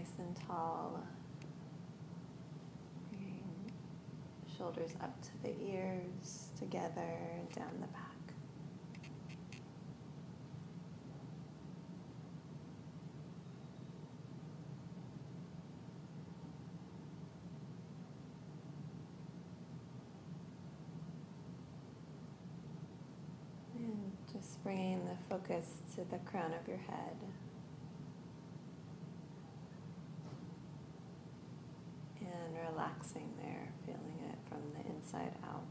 nice and tall. Shoulders up to the ears, together, down the back. Just bringing the focus to the crown of your head. And relaxing there, feeling it from the inside out.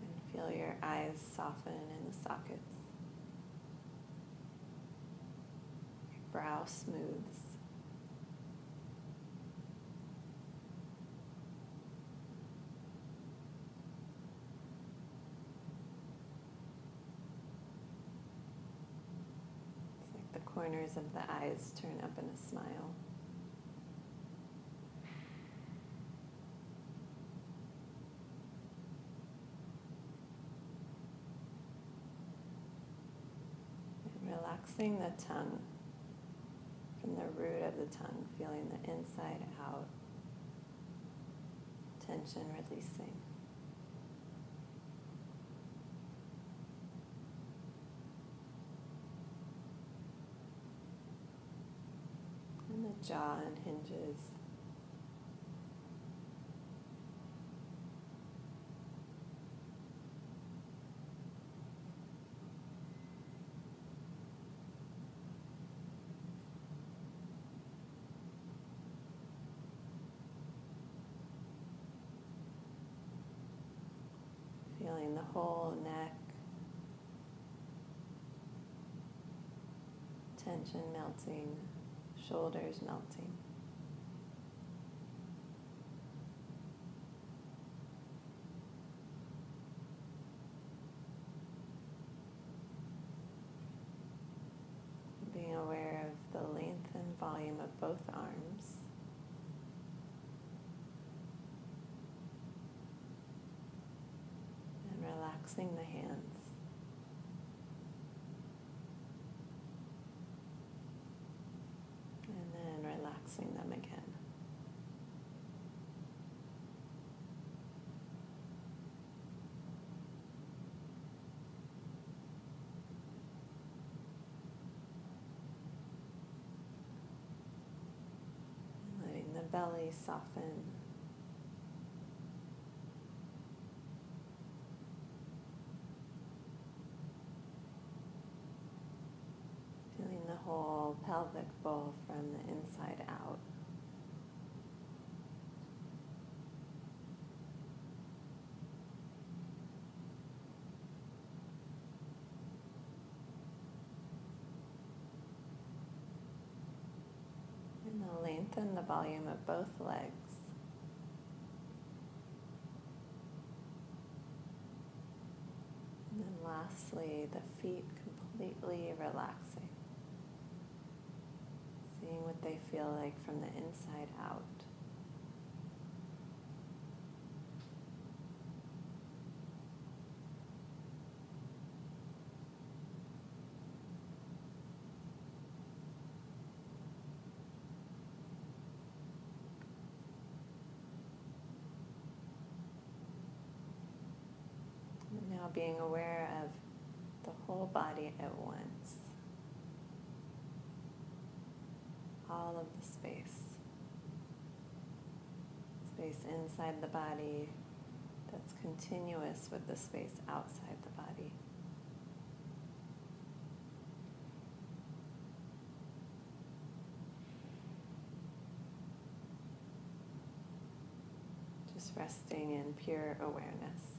And feel your eyes soften in the sockets. Your brow smooths. It's like the corners of the eyes turn up in a smile. And relaxing the tongue from the root of the tongue, feeling the inside out, tension releasing. And the jaw unhinges. Feeling the whole neck, tension melting, shoulders melting. Being aware of the length and volume of both arms. And relaxing the hands. And then them again. Letting the belly soften. Feeling the whole pelvic bowl from the inside out. And the length and the volume of both legs. And then lastly, the feet completely relaxing. What they feel like from the inside out. Now being aware of the whole body at once. All of the space. Space inside the body that's continuous with the space outside the body. Just resting in pure awareness.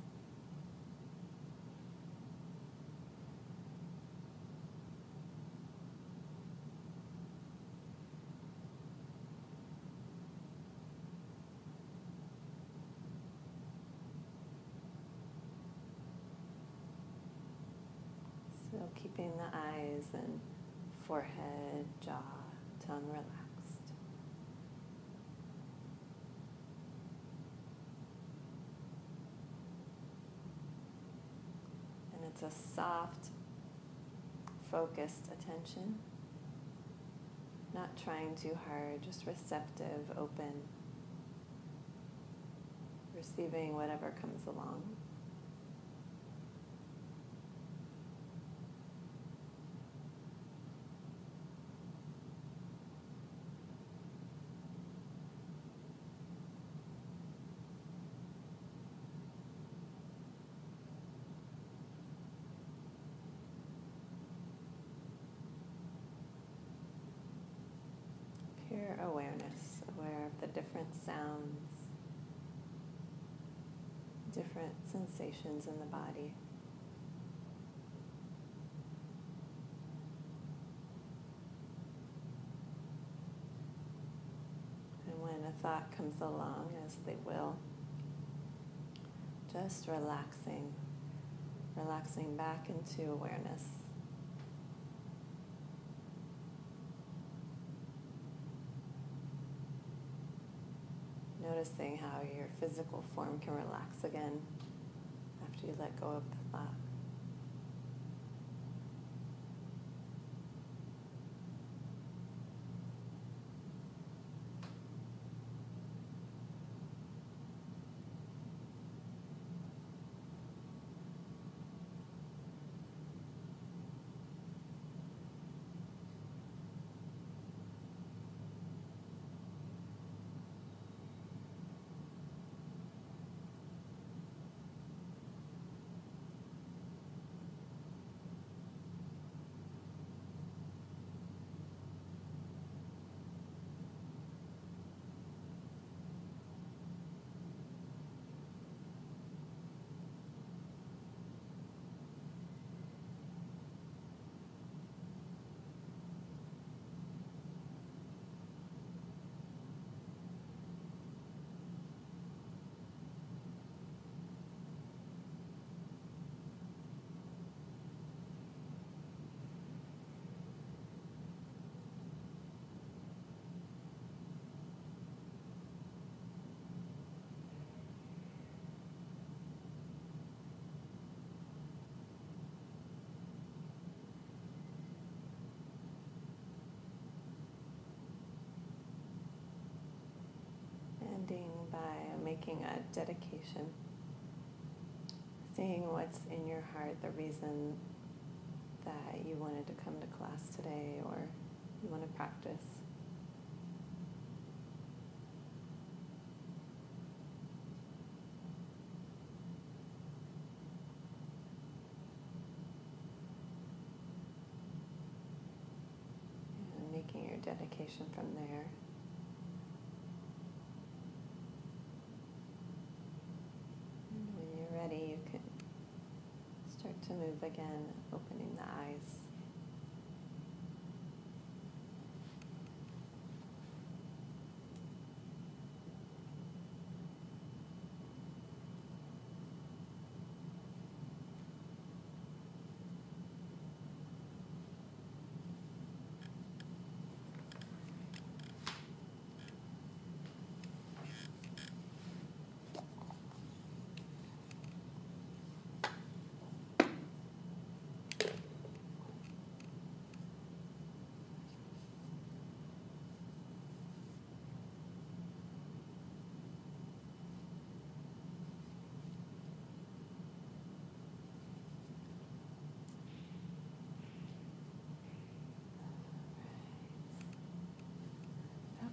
keeping the eyes and forehead, jaw, tongue relaxed. And it's a soft, focused attention. Not trying too hard, just receptive, open, receiving whatever comes along. Sounds, different sensations in the body. And when a thought comes along, as they will, just relaxing, relaxing back into awareness. Noticing how your physical form can relax again after you let go of the thought. Ending by making a dedication, seeing what's in your heart, the reason that you wanted to come to class today or you want to practice. Making your dedication from there. And when you're ready, you can start to move again, opening the eyes.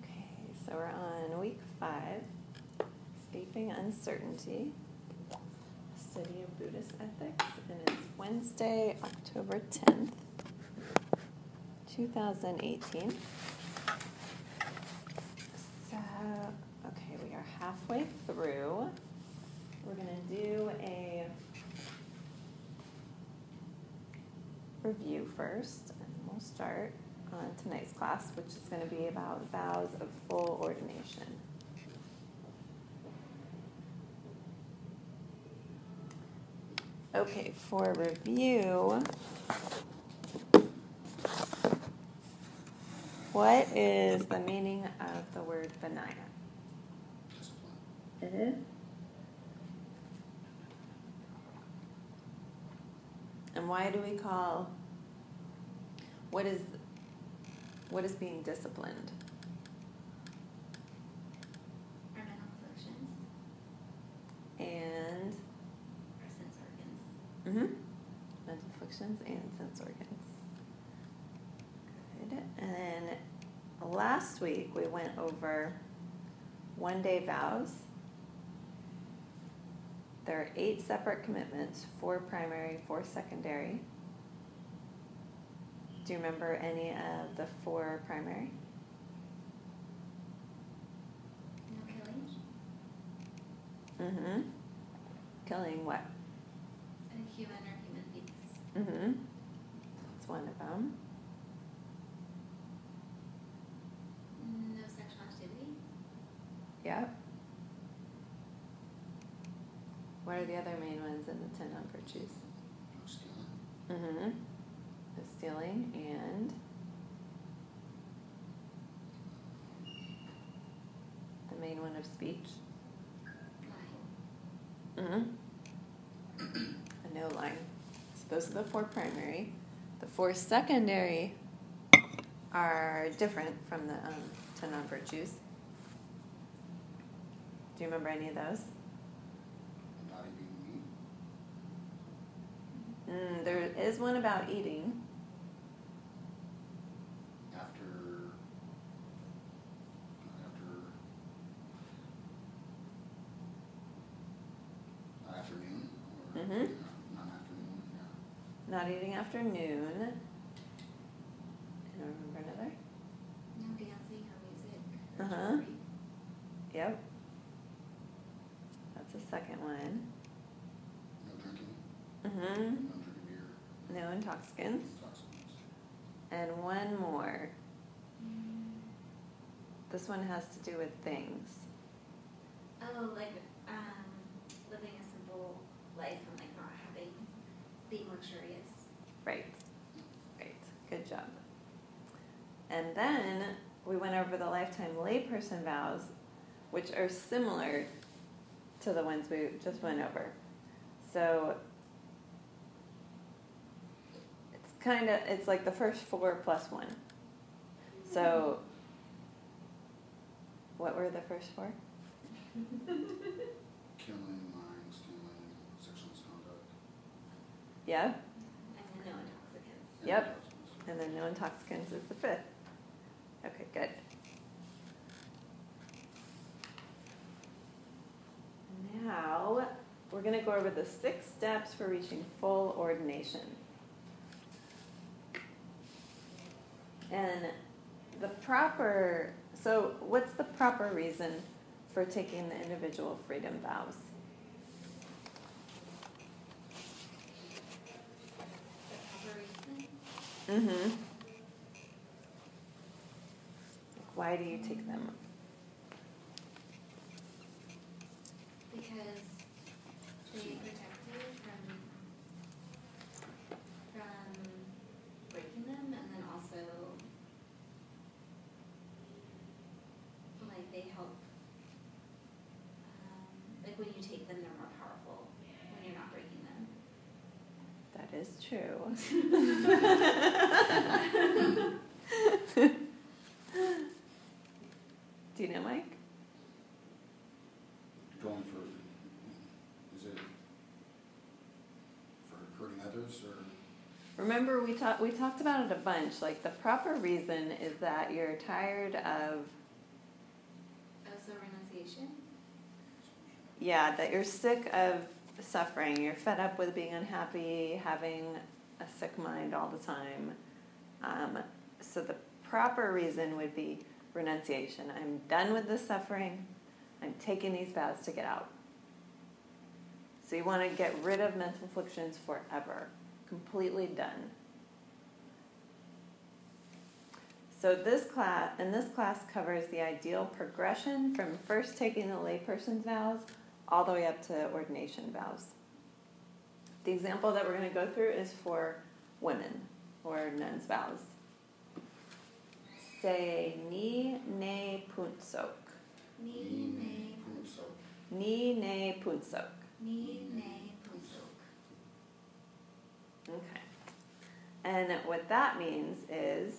Okay, so we're on week five, Escaping Uncertainty, Study of Buddhist Ethics, and it's Wednesday, October 10th, 2018. So, okay, we are halfway through. We're going to do a review first, and then we'll start on tonight's class, which is going to be about vows of full ordination. Okay, for review, what is the meaning of the word Vinaya? Is? Uh-huh. And why do we call what is what is being disciplined? Our mental afflictions, And our sense organs. mm-hmm, mental afflictions and sense organs. Good. And then last week we went over one day vows. There are eight separate commitments, four primary, four secondary. Do you remember any of the four primary? No killing, Mm-hmm. Killing what? a human or human beings. Mm-hmm. That's one of them. No sexual activity. Yep. What are the other main ones in the ten non-virtues? No stealing. Mm-hmm. The stealing and the main one of speech. Mm-hmm. A no line. So those are the four primary. The four secondary are different from the um, ten non-virtues. Do you remember any of those? Not eating meat. Mm, there is one about eating. After. After. Afternoon or. Mhm. yeah, Not afternoon, yeah. Not eating after noon. And I remember another. No dancing or music. Uh-huh. Yep. That's the second one. No drinking, Mm-hmm. no drinking beer, No intoxicants. intoxicants. And one more. Mm. This one has to do with things. Oh, like um, living a simple life and like not having, being luxurious. Right. Right. Good job. And then we went over the lifetime layperson vows, which are similar to the ones we just went over. So it's kind of it's like the first four plus one. So what were the first four? Killing, lying, stealing, sexual misconduct. Yeah. And then no intoxicants. and Yep. And then no intoxicants is the fifth. Okay, good. Now, we're going to go over the six steps for reaching full ordination. And the proper, so what's the proper reason for taking the individual freedom vows? The proper reason. Mm-hmm. Why do you take them? Because they protect you from from breaking them, and then also like they help. Um, like when you take them, they're more powerful when you're not breaking them. That is true. Do you know, Mike? Going for, is it for hurting others or? Remember, we talked we talked about it a bunch. Like the proper reason is that you're tired of Also, renunciation. yeah that you're sick of suffering. You're fed up with being unhappy, having a sick mind all the time. Um, so the proper reason would be renunciation. I'm done with this suffering. I'm taking these vows to get out. So you want to get rid of mental afflictions forever, completely done. So this class, and this class covers the ideal progression from first taking the layperson's vows all the way up to ordination vows. The example that we're going to go through is for women or nuns' vows. Say ni ne punt sok. Ni ne So, Ni ne punt sok. ni ne punsok. Okay. And what that means is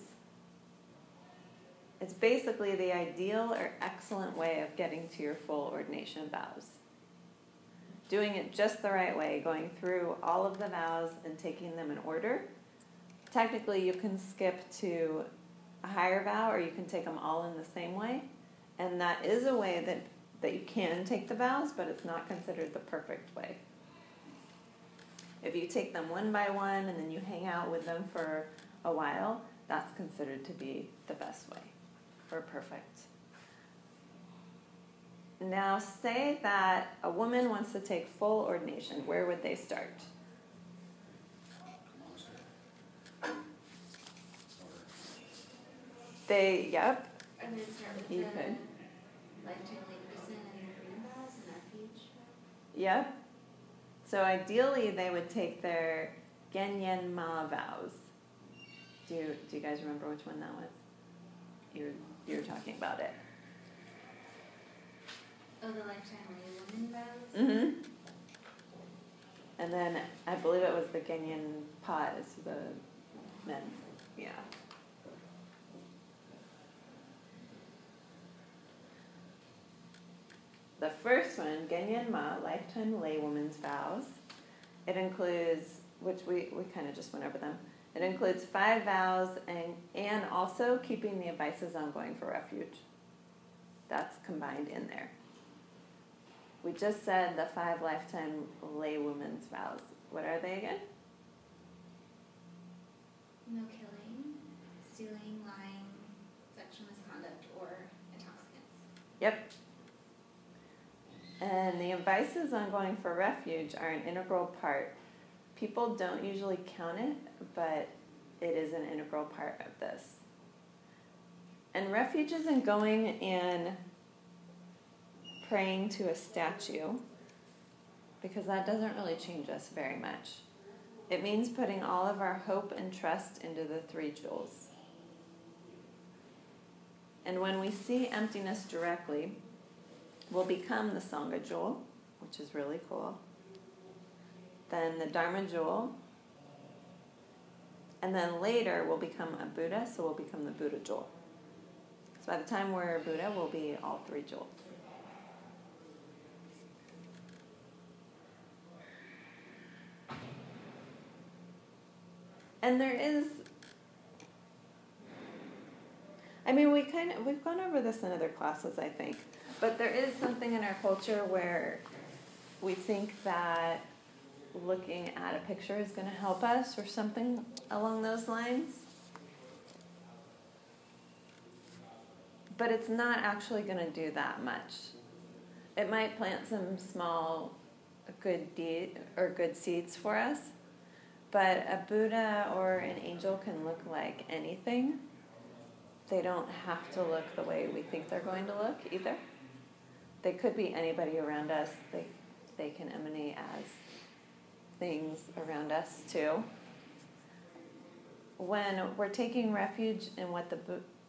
it's basically the ideal or excellent way of getting to your full ordination vows. Doing it just the right way, going through all of the vows and taking them in order. Technically, you can skip to a higher vow or you can take them all in the same way. And that is a way that, that you can take the vows, but it's not considered the perfect way. If you take them one by one and then you hang out with them for a while, that's considered to be the best way or perfect. Now, say that a woman wants to take full ordination, where would they start? They, yep, And then start with You could. lifetime layperson and their freedom and refuge yep. So ideally, they would take their Genyen Ma vows. Do you, do you guys remember which one that was? You were, you were talking about it. Oh, the lifetime lay woman vows? Mm-hmm. And then I believe it was the Genyen Pa is the men's. Yeah. The first one, Genyen Ma, Lifetime Laywoman's Vows. It includes, which we, we kind of just went over them. It includes five vows and, and also keeping the advices on going for refuge. That's combined in there. We just said the five lifetime laywoman's vows. What are they again? No killing, stealing, lying, sexual misconduct, or intoxicants. Yep. And the advices on going for refuge are an integral part. People don't usually count it, but it is an integral part of this. And refuge isn't going and praying to a statue, because that doesn't really change us very much. It means putting all of our hope and trust into the three jewels. And when we see emptiness directly, we'll become the Sangha jewel, which is really cool. Then the Dharma jewel. And then later we'll become a Buddha, so we'll become the Buddha jewel. So by the time we're a Buddha, we'll be all three jewels. And there is I mean, we kind of we've gone over this in other classes, I think, but there is something in our culture where we think that looking at a picture is going to help us, or something along those lines. But it's not actually going to do that much. It might plant some small, good deed or good seeds for us, but a Buddha or an angel can look like anything they don't have to look the way we think they're going to look either. They could be anybody around us. They they can emanate as things around us too. When we're taking refuge in what the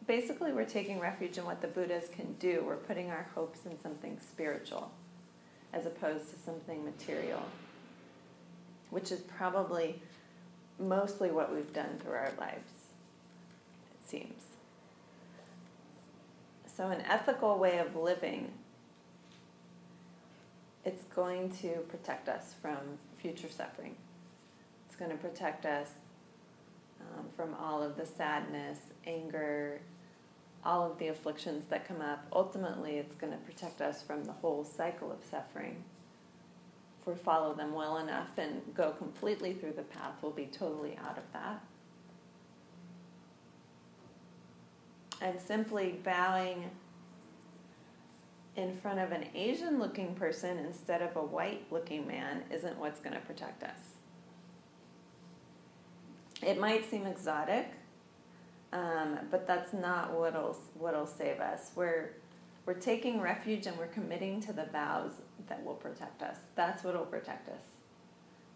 basically we're taking refuge in what the Buddhas can do. We're putting our hopes in something spiritual as opposed to something material, which is probably mostly what we've done through our lives. It seems. So, an ethical way of living, it's going to protect us from future suffering. It's going to protect us um, from all of the sadness, anger, all of the afflictions that come up. Ultimately, it's going to protect us from the whole cycle of suffering. If we follow them well enough and go completely through the path, we'll be totally out of that. and simply bowing in front of an Asian looking person instead of a white looking man isn't what's going to protect us. It might seem exotic, um, but that's not what'll, what'll save us. We're, we're taking refuge and we're committing to the vows that will protect us. That's what will protect us.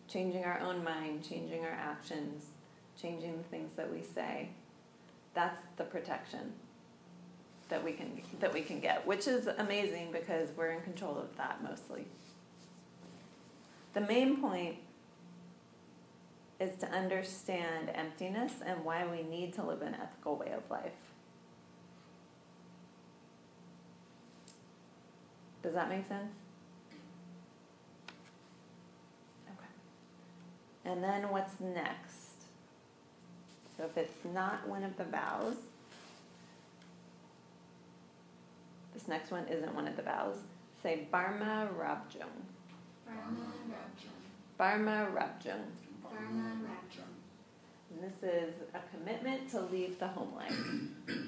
Changing our own mind, changing our actions, changing the things that we say that's the protection that we can that we can get, which is amazing because we're in control of that mostly. The main point is to understand emptiness and why we need to live an ethical way of life. Does that make sense? Okay. And then what's next? So if it's not one of the vows, this next one isn't one of the vows, say Barma Rabjung. Barma Rabjam. Barma Rabjung. Dharma Rabjam. And this is a commitment to leave the home life.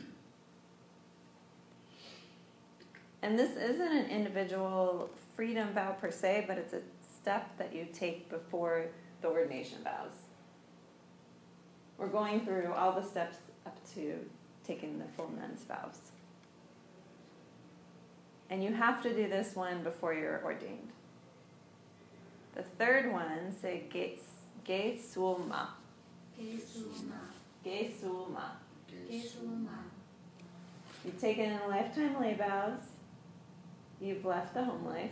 and this isn't an individual freedom vow per se, but it's a step that you take before the ordination vows. We're going through all the steps up to taking the full nun's vows. And you have to do this one before you're ordained. The third one, say Ge Ge Sulma. Gesuma. Ge Sulma. You've taken lifetime lay vows, you've left the home life,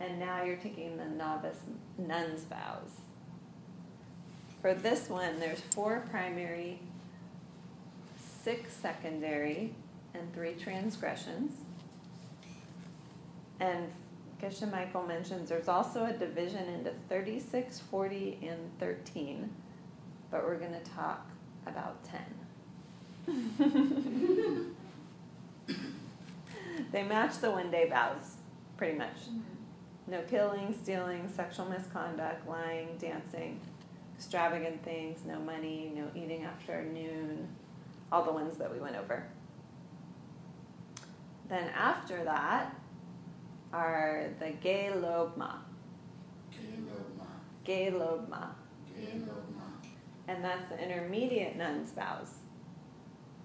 and now you're taking the novice nun's vows. For this one, there's four primary, six secondary, and three transgressions. And Geshe Michael mentions there's also a division into 36, 40, and 13, but we're going to talk about 10. they match the one day vows, pretty much. No killing, stealing, sexual misconduct, lying, dancing, extravagant things, no money, no eating after noon, all the ones that we went over. Then after that are the gelobma. Gay lobma. And that's the intermediate nun's vows.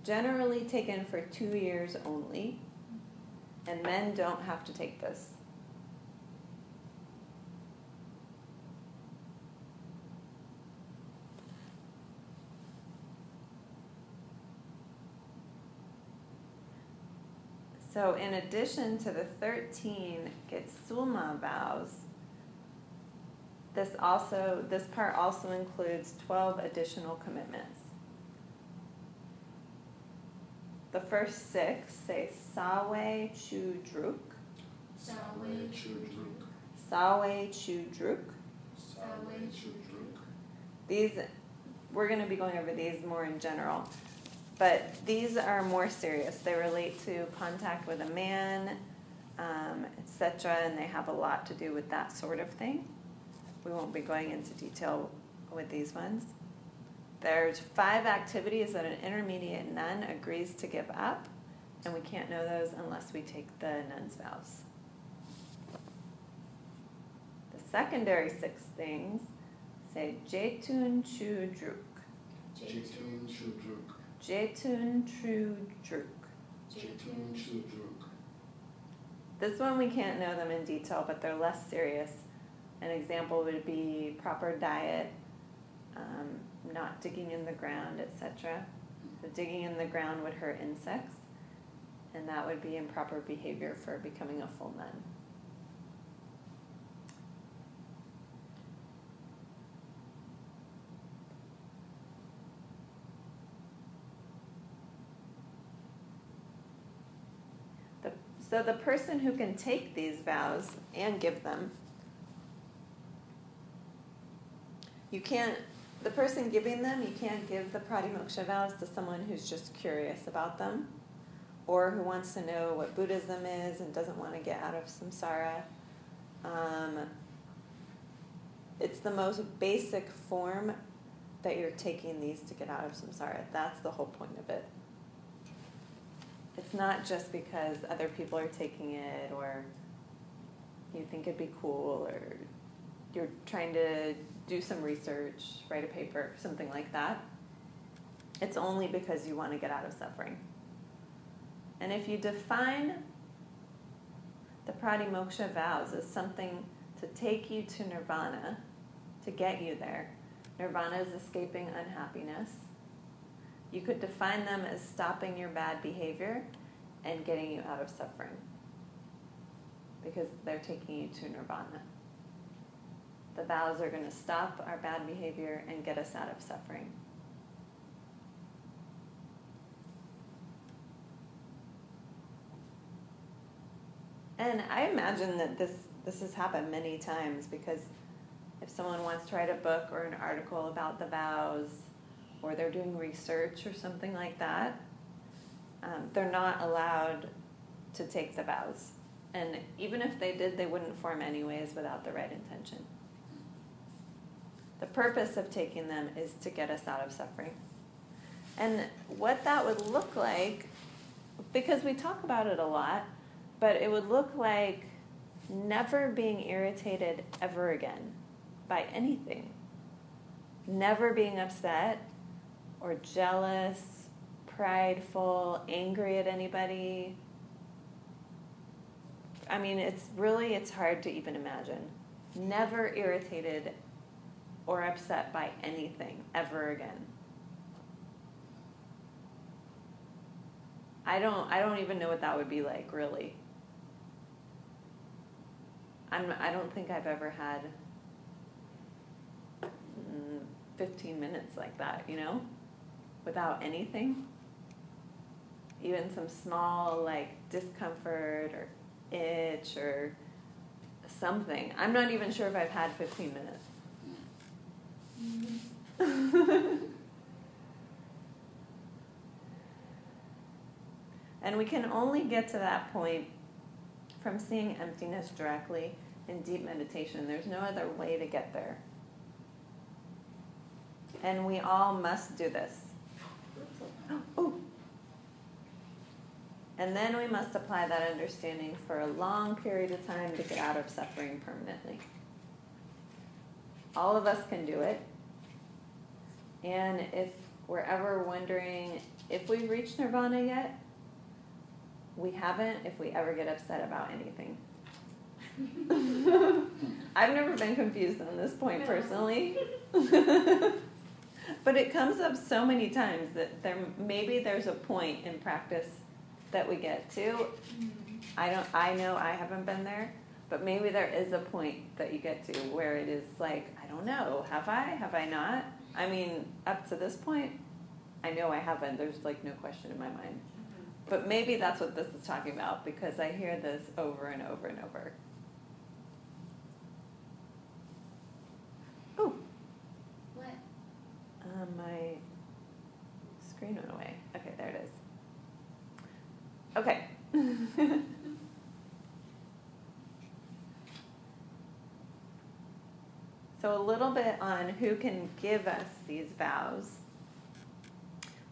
Generally taken for two years only, and men don't have to take this. So, in addition to the 13 Getsulma vows, this also this part also includes 12 additional commitments. The first six say Sawe Chudruk, Sawe Chudruk. Sawe Chudruk. Sawe Chudruk. These we're going to be going over these more in general, but these are more serious. They relate to contact with a man, um, etc., and they have a lot to do with that sort of thing. We won't be going into detail with these ones. There's five activities that an intermediate nun agrees to give up, and we can't know those unless we take the nun's vows. The secondary six things say Jetun Chudruk. Jitun Chudruk. Jetun. Jitun Chudruk. This one we can't know them in detail, but they're less serious. An example would be proper diet, um, not digging in the ground, etc. So digging in the ground would hurt insects, and that would be improper behavior for becoming a full nun. The, so the person who can take these vows and give them you can't the person giving them you can't give the pratimoksha vows to someone who's just curious about them or who wants to know what buddhism is and doesn't want to get out of samsara. Um, it's the most basic form that you're taking these to get out of samsara. That's the whole point of it it's not just because other people are taking it or you think it'd be cool or you're trying to do some research, write a paper, something like that. It's only because you want to get out of suffering. And if you define the pratimoksha vows as something to take you to nirvana, to get you there, nirvana is escaping unhappiness. You could define them as stopping your bad behavior and getting you out of suffering because they're taking you to nirvana. The vows are going to stop our bad behavior and get us out of suffering. And I imagine that this this has happened many times because if someone wants to write a book or an article about the vows, or they're doing research or something like that, um, they're not allowed to take the vows. And even if they did, they wouldn't form anyways without the right intention. The purpose of taking them is to get us out of suffering. And what that would look like, because we talk about it a lot, but it would look like never being irritated ever again by anything. Never being upset or jealous, prideful, angry at anybody. I mean, it's really it's hard to even imagine. Never irritated or upset by anything ever again. I don't I don't even know what that would be like, really. I'm I don't think I've ever had mm, 15 minutes like that, you know? Without anything. Even some small like discomfort or itch or something. I'm not even sure if I've had 15 minutes. and we can only get to that point from seeing emptiness directly in deep meditation. There's no other way to get there. And we all must do this. Ooh. And then we must apply that understanding for a long period of time to get out of suffering permanently. All of us can do it. And if we're ever wondering if we've reached nirvana yet, we haven't if we ever get upset about anything. I've never been confused on this point personally. but it comes up so many times that there maybe there's a point in practice that we get to. Mm-hmm. I don't I know I haven't been there, but maybe there is a point that you get to where it is like, I don't know, have I? Have I not? I mean, up to this point, I know I haven't. There's like no question in my mind. Mm-hmm. But maybe that's what this is talking about because I hear this over and over and over. Oh. What? Uh, my screen went away. Okay, there it is. Okay. so, a little bit on who can give us these vows.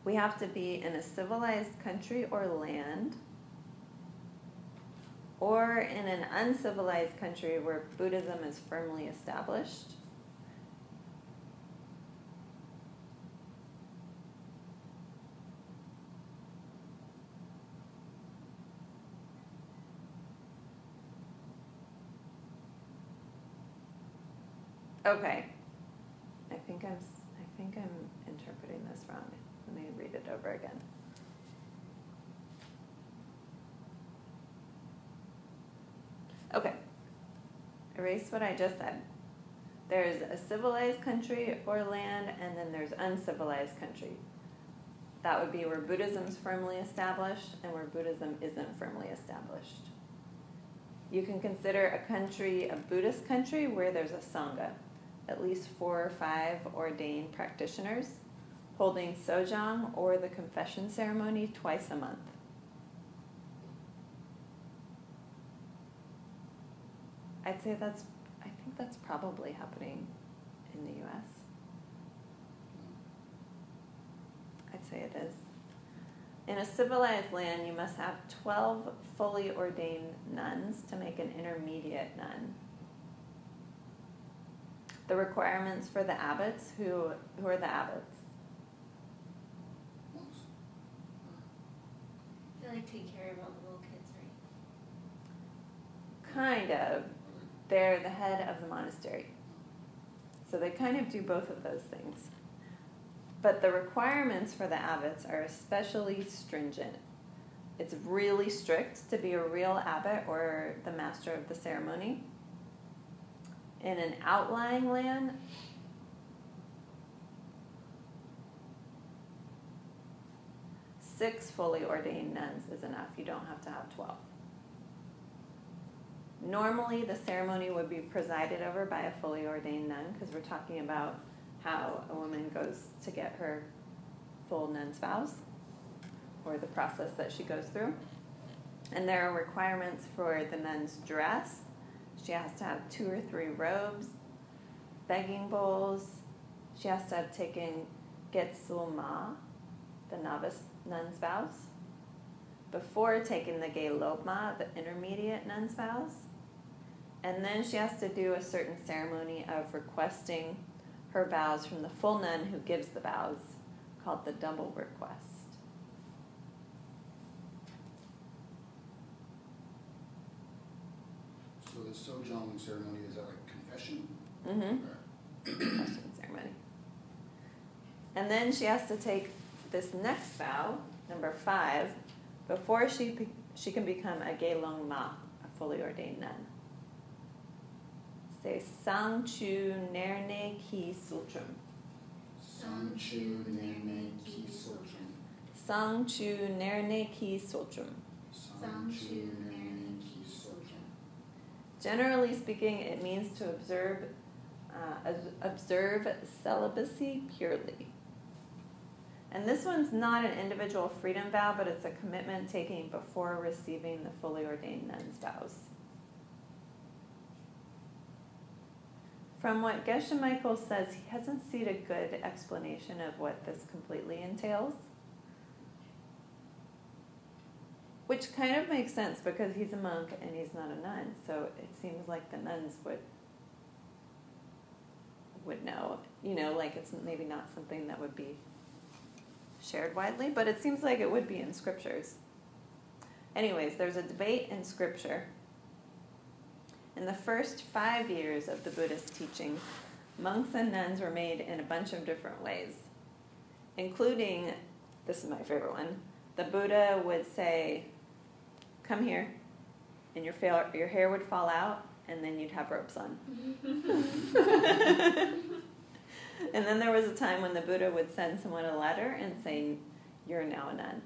We have to be in a civilized country or land, or in an uncivilized country where Buddhism is firmly established. Okay. I think I'm I think I'm interpreting this wrong. Let me read it over again. Okay. Erase what I just said. There's a civilized country or land, and then there's uncivilized country. That would be where Buddhism's firmly established and where Buddhism isn't firmly established. You can consider a country a Buddhist country where there's a Sangha at least four or five ordained practitioners holding sojang or the confession ceremony twice a month. I'd say that's, I think that's probably happening in the US. I'd say it is. In a civilized land, you must have 12 fully ordained nuns to make an intermediate nun the requirements for the abbots. Who who are the abbots? They like take care of all the little kids, right? Kind of. They're the head of the monastery. So they kind of do both of those things. But the requirements for the abbots are especially stringent. It's really strict to be a real abbot or the master of the ceremony In an outlying land, six fully ordained nuns is enough. You don't have to have 12. Normally, the ceremony would be presided over by a fully ordained nun because we're talking about how a woman goes to get her full nun's vows or the process that she goes through. And there are requirements for the nun's dress. She has to have two or three robes, begging bowls. She has to have taken Getsulma, the novice nun's vows, before taking the Gelobma, the intermediate nun's vows. And then she has to do a certain ceremony of requesting her vows from the full nun who gives the vows, called the double request. So sojong ceremony, is that like confession? Mm-hmm. Question ceremony. And then she has to take this next vow, number five, before she she can become a Gelong Ma, a fully ordained nun. Say Sang Chu Nerne Ki Sultrum. Sanchu nene ki sojong. Sang Chu Nerne Ki Sultrum. Sanchu nene ki sojong. Generally speaking, it means to observe uh, observe celibacy purely. And this one's not an individual freedom vow, but it's a commitment taken before receiving the fully ordained nun's vows. From what Geshe Michael says, he hasn't seen a good explanation of what this completely entails. Which kind of makes sense because he's a monk and he's not a nun, so it seems like the nuns would would know. You know, like it's maybe not something that would be shared widely, but it seems like it would be in scriptures. Anyways, there's a debate in scripture. In the first five years of the Buddhist teachings, monks and nuns were made in a bunch of different ways, including this is my favorite one. The Buddha would say, Come here, and your, fail, your hair would fall out, and then you'd have robes on. and then there was a time when the Buddha would send someone a letter and say, You're now a nun.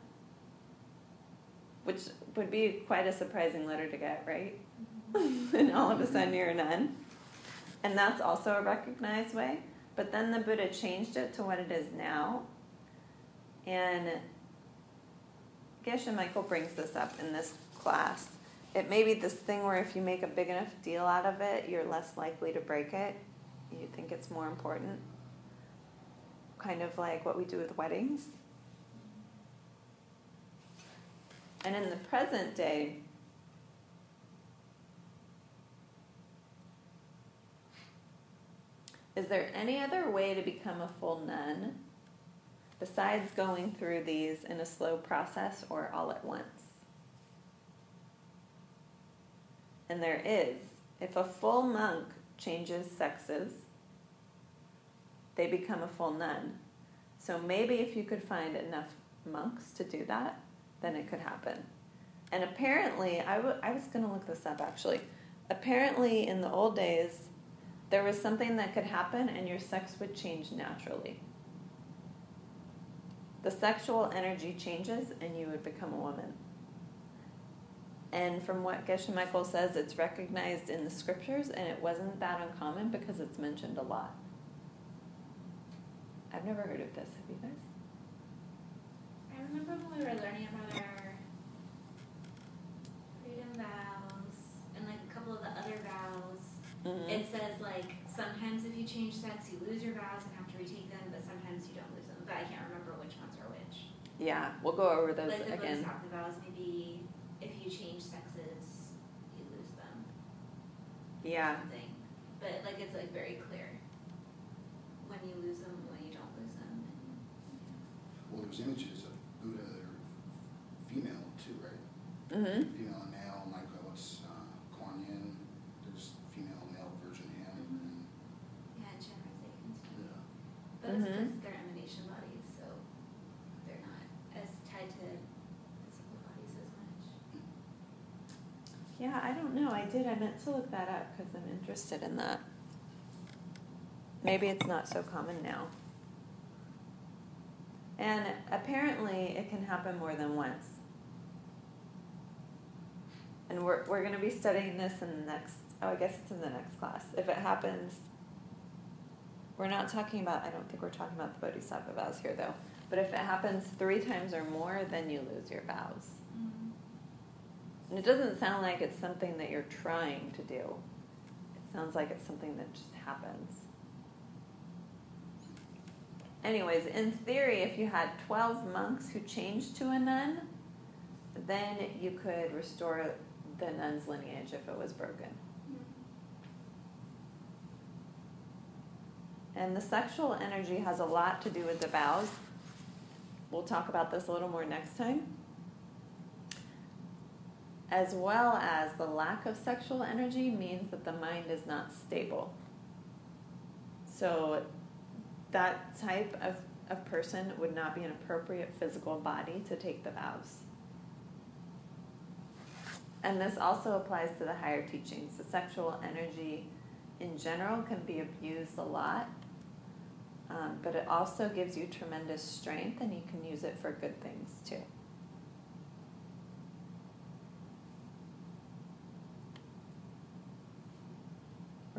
Which would be quite a surprising letter to get, right? Mm-hmm. and all of a sudden you're a nun. And that's also a recognized way. But then the Buddha changed it to what it is now. And Geshe Michael brings this up in this class. It may be this thing where if you make a big enough deal out of it, you're less likely to break it. You think it's more important. Kind of like what we do with weddings. And in the present day, is there any other way to become a full nun besides going through these in a slow process or all at once? And there is. If a full monk changes sexes, they become a full nun. So maybe if you could find enough monks to do that, then it could happen. And apparently, I, w- I was going to look this up actually. Apparently, in the old days, there was something that could happen and your sex would change naturally. The sexual energy changes and you would become a woman. And from what Geshe Michael says, it's recognized in the scriptures and it wasn't that uncommon because it's mentioned a lot. I've never heard of this. Have you guys? I remember when we were learning about our freedom vows and like a couple of the other vows. Mm-hmm. It says like sometimes if you change sex, you lose your vows and have to retake them, but sometimes you don't lose them. But I can't remember which ones are which. Yeah, we'll go over those like the again. Bodhisattva vows, maybe if you change sexes, you lose them. Yeah. Something. But like it's like very clear when you lose them, when you don't lose them. Well, there's images of Buddha that are female too, right? Mm-hmm. Female and male, like uh, what's uh, Kuan Yin, there's female and male version of him. And, Yeah, and Chenrezig and stuff. yeah. But it's Mhm. because they're emanation bodies, so they're not as tied to physical bodies as much. Yeah, I don't know. I did. I meant to look that up because I'm interested in that. maybe it's not so common now. And apparently, it can happen more than once. And we're, we're going to be studying this in the next, oh, I guess it's in the next class. If it happens, we're not talking about, I don't think we're talking about the bodhisattva vows here though. But if it happens three times or more, then you lose your vows. And it doesn't sound like it's something that you're trying to do. It sounds like it's something that just happens. Anyways, in theory, if you had 12 monks who changed to a nun, then you could restore the nun's lineage if it was broken. And the sexual energy has a lot to do with the vows. We'll talk about this a little more next time. As well as the lack of sexual energy means that the mind is not stable. So, that type of, of person would not be an appropriate physical body to take the vows. And this also applies to the higher teachings. The sexual energy in general can be abused a lot, um, but it also gives you tremendous strength and you can use it for good things too.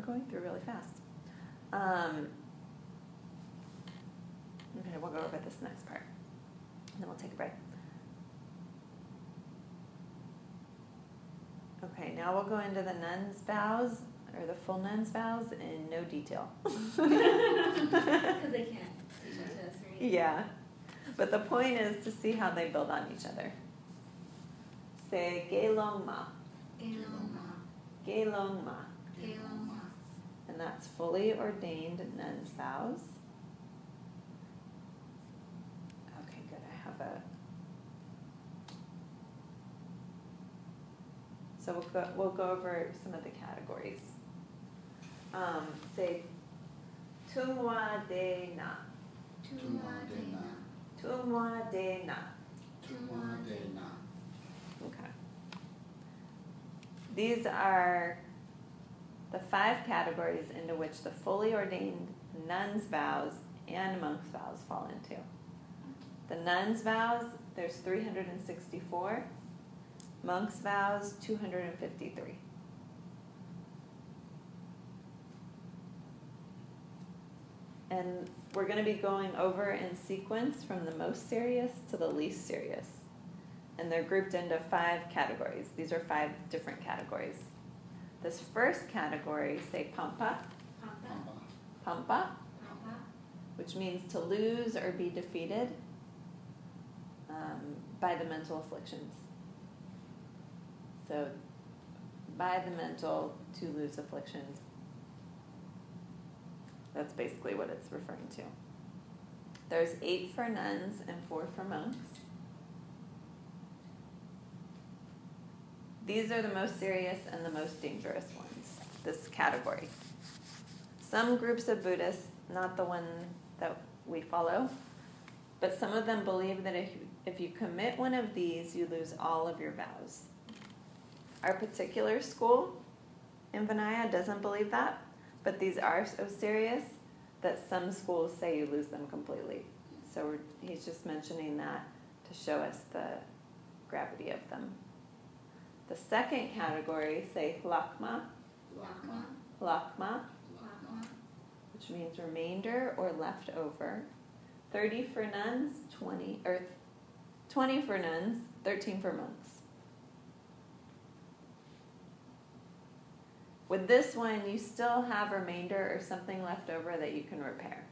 We're going through really fast. Um, okay, we'll go over this next part, and then we'll take a break. Okay, now we'll go into the nun's vows, or the full nun's vows in no detail. Because they can't teach it to us, right? yeah, but the point is to see how they build on each other. Say Gelongma, Eloma, Gelongma, Eloma. And that's fully ordained nun's vows. Okay, good. I have a. So we'll go, we'll go over some of the categories. Um, say Tumwa de na, Tumwa de na. Tumwa de na. Tumwa de na. Okay. These are the five categories into which the fully ordained nun's vows and monk's vows fall into. The nun's vows, there's 364. Monk's vows, 253. And we're going to be going over in sequence from the most serious to the least serious. And they're grouped into five categories. These are five different categories. This first category, say pampa, Pampa, Pampa. which means to lose or be defeated um, by the mental afflictions. So, by the mental to lose afflictions. That's basically what it's referring to. There's eight for nuns and four for monks. These are the most serious and the most dangerous ones, this category. Some groups of Buddhists, not the one that we follow, but some of them believe that if you, if you commit one of these, you lose all of your vows. Our particular school in Vinaya doesn't believe that, but these are so serious that some schools say you lose them completely. So he's just mentioning that to show us the gravity of them. The second category, say lakma, Lakma, lakma, which means remainder or leftover. 30 for nuns, 20 or 20 for nuns, 13 for monks. With this one, you still have remainder or something left over that you can repair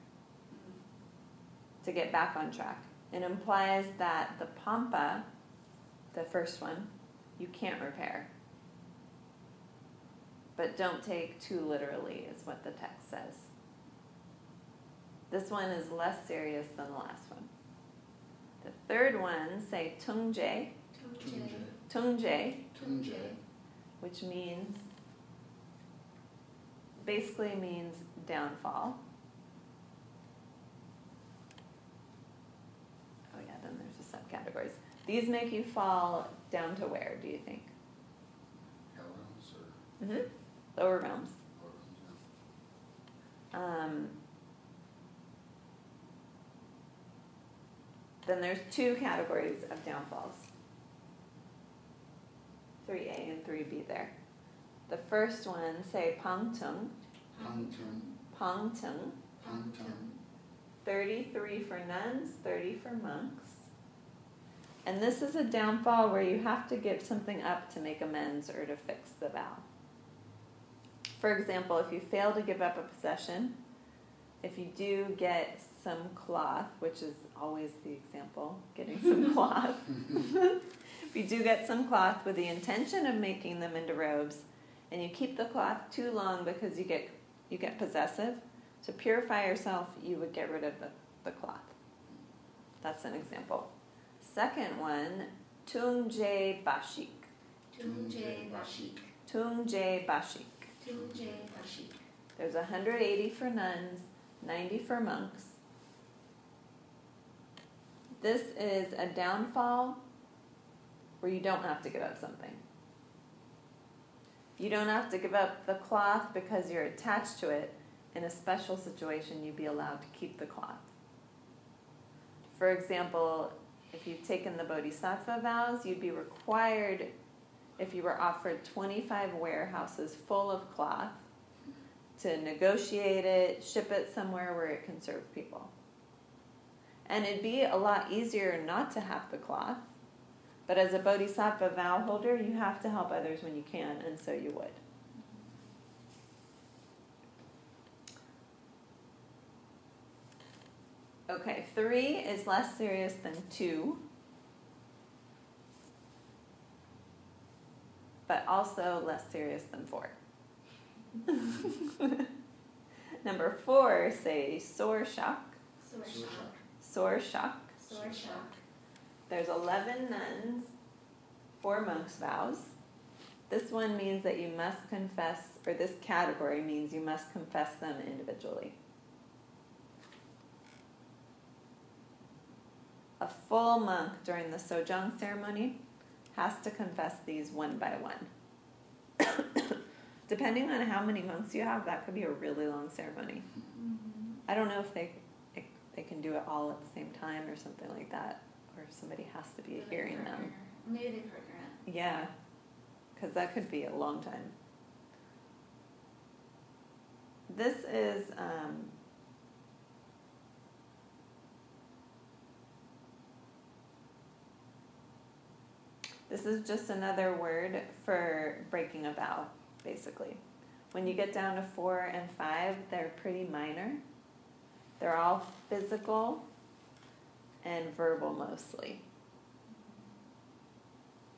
to get back on track. It implies that the pampa, the first one, you can't repair. But don't take too literally, is what the text says. This one is less serious than the last one. The third one, say tungje, Tumje, tungje, tumje. which means basically means downfall. Oh yeah, then there's the subcategories. These make you fall down to where, do you think? Hell realms or Mm-hmm. Lower realms. lower realms, Um, then there's two categories of downfalls. 3A and 3B there. The first one, say Pangtung, Pangtung, Pangtung, Pangtung, 33 for nuns, 30 for monks. And this is a downfall where you have to give something up to make amends or to fix the vow. For example, if you fail to give up a possession, if you do get some cloth, which is always the example, getting some cloth. if you do get some cloth with the intention of making them into robes, and you keep the cloth too long because you get you get possessive, to purify yourself, you would get rid of the, the cloth. That's an example. Second one, Tungje Bashik. Tunje Bashik. Tungje Bashik. Tunje Bashik. There's 180 for nuns, 90 for monks. This is a downfall where you don't have to give up something. You don't have to give up the cloth because you're attached to it. In a special situation, you'd be allowed to keep the cloth. For example, if you've taken the Bodhisattva vows, you'd be required, if you were offered 25 warehouses full of cloth, to negotiate it, ship it somewhere where it can serve people. And it'd be a lot easier not to have the cloth. But as a bodhisattva vow holder, you have to help others when you can, and so you would. Okay, three is less serious than two, but also less serious than four. Number four, say sore shock. Sore Sore shock. Sore shock. Sore shock. There's 11 nuns, four monks' vows. This one means that you must confess, or this category means you must confess them individually. Full monk during the sojang ceremony has to confess these one by one. Depending on how many monks you have, that could be a really long ceremony. Mm-hmm. I don't know if they if they can do it all at the same time or something like that, or if somebody has to be Maybe hearing them. Maybe they partner. Yeah, because that could be a long time. This is um, this is just another word for breaking a vow, basically. When you get down to four and five, they're pretty minor. They're all physical and verbal mostly.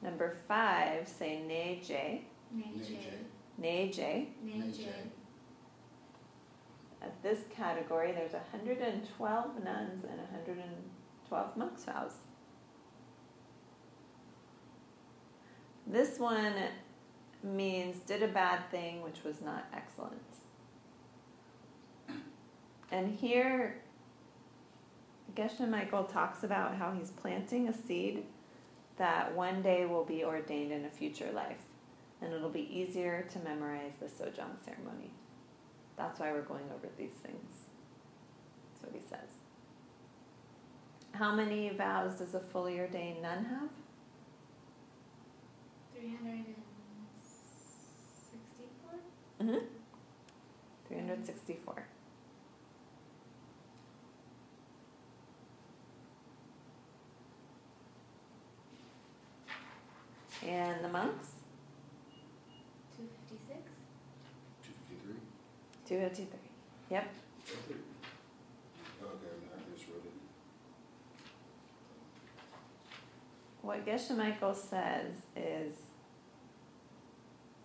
Number five, say neje, Neje. neje. Neje. At this category, there's 112 nuns and 112 monks' vows. This one means did a bad thing which was not excellent. And here, Geshe Michael talks about how he's planting a seed that one day will be ordained in a future life. And it'll be easier to memorize the Sojang ceremony. That's why we're going over these things. That's what he says. How many vows does a fully ordained nun have? 364? Mm-hmm. 364. And the monks? 256? Two fifty-three? 253. Yep. Okay, I just wrote it. What Geshe Michael says is,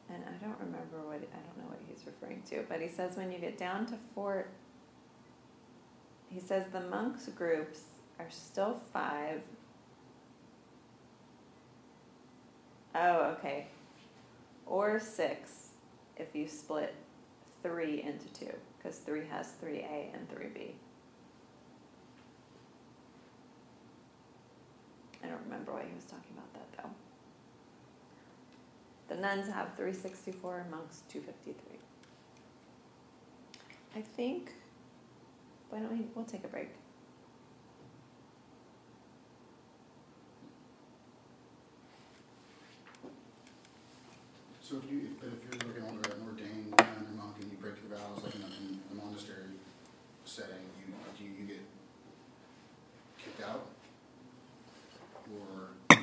and I don't remember what, I don't know what he's referring to, but he says when you get down to four, he says the monks groups are still five. Oh, okay. Or six if you split three into two, because three has 3A and 3B. I don't remember what he was talking about that though. The nuns have 364, monks 253. I think, why don't we, we'll take a break. So if you, but if you're looking under an ordained nun or monk and you break your vows, like in a, in a monastery setting, you, do you get kicked out? Or,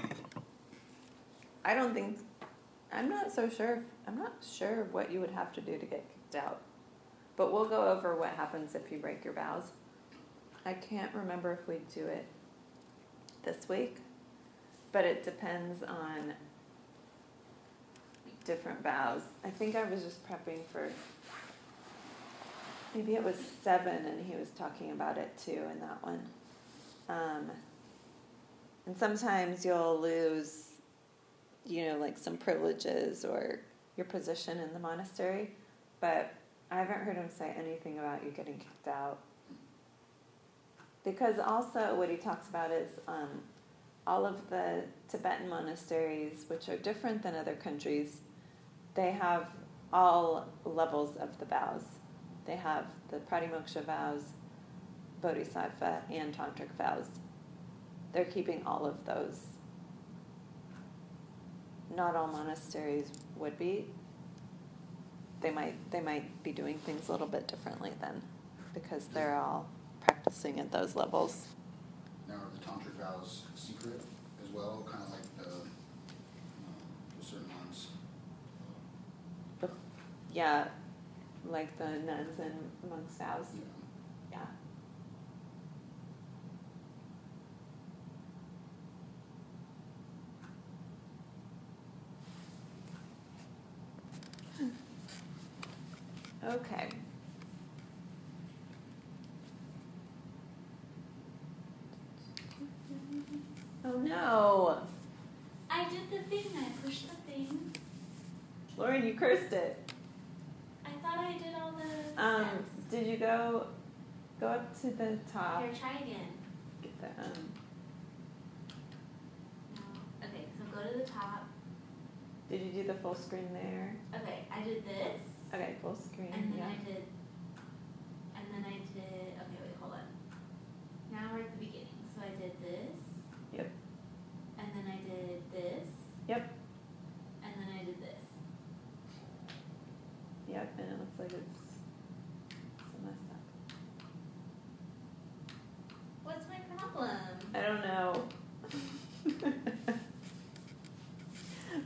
I don't think, I'm not so sure, I'm not sure what you would have to do to get kicked out. But we'll go over what happens if you break your vows. I can't remember if we do it this week, but it depends on different vows. I think I was just prepping for, maybe it was seven and he was talking about it too in that one. Um, and sometimes you'll lose, you know, like some privileges or your position in the monastery, but I haven't heard him say anything about you getting kicked out. Because also, what he talks about is um, all of the Tibetan monasteries, which are different than other countries, they have all levels of the vows. They have the Pratimoksha vows, Bodhisattva, and Tantric vows. They're keeping all of those. Not all monasteries would be. They might they might be doing things a little bit differently then, because they're all practicing at those levels. now are the tantric vows secret as well, kind of like the, um, the certain ones? Yeah, like the nuns and monks vows. Yeah. Okay. Oh no, I did the thing. I pushed the thing. Lauren, you cursed it. I thought I did all the Um, steps. did you go go up to the top? Here, try again. Get the um. No. Okay, so go to the top. Did you do the full screen there? Okay, I did this. Okay, full screen. And then yeah. I did. And then I did. Okay, wait, hold on. Now we're at the beginning. So I did this. Yep. And then I did this. Yep. And then I did this. Yep, and it looks like it's so messed up. What's my problem? I don't know.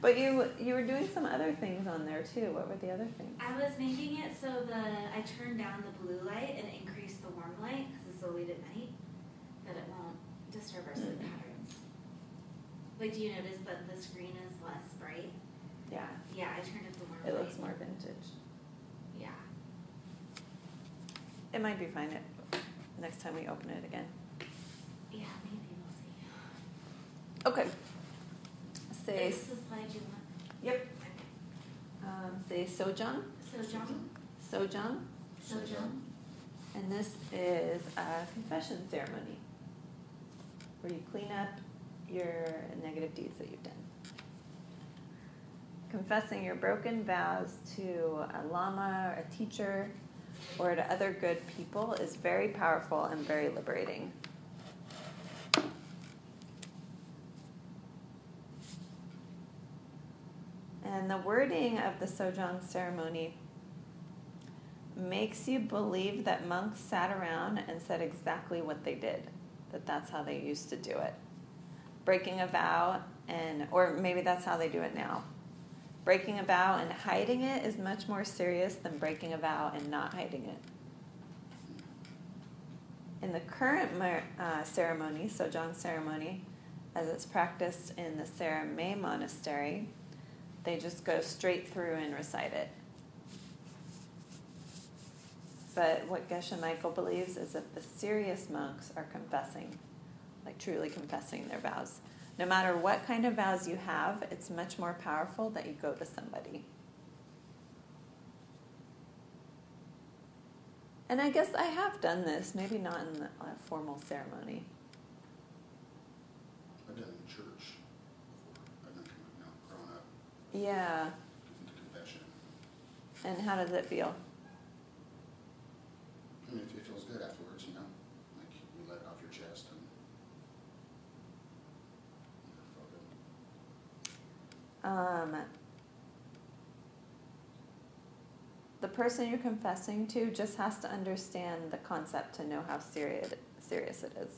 But you you were doing some other things on there too. What were the other things? I was making it so the I turned down the blue light and increased the warm light because it's so late at night that it won't disturb our sleep patterns. Like, do you notice that the screen is less bright? Yeah, Yeah, I turned up the warm it light. looks more vintage. Yeah. It might be fine it, next time we open it again. Yeah, maybe we'll see. Okay. Say Is this the slide you want? yep. Okay. Um, say sojang, So John, sojang, and this is a confession ceremony where you clean up your negative deeds that you've done. Confessing your broken vows to a lama, a teacher, or to other good people is very powerful and very liberating. And the wording of the Sojang ceremony makes you believe that monks sat around and said exactly what they did, that that's how they used to do it. Breaking a vow, and or maybe that's how they do it now. Breaking a vow and hiding it is much more serious than breaking a vow and not hiding it. In the current uh, ceremony, Sojang ceremony, as it's practiced in the Sera Mey monastery, they just go straight through and recite it. But what Geshe Michael believes is that the serious monks are confessing, like truly confessing their vows. No matter what kind of vows you have, it's much more powerful that you go to somebody. And I guess I have done this, maybe not in a formal ceremony. I've done it in church before, I've done, you know, growing up, Yeah. confession. And how does it feel? I mean, it feels good afterwards, you know? Like, you let it off your chest and. you know, felt good. Um, the person you're confessing to just has to understand the concept to know how serious serious it is,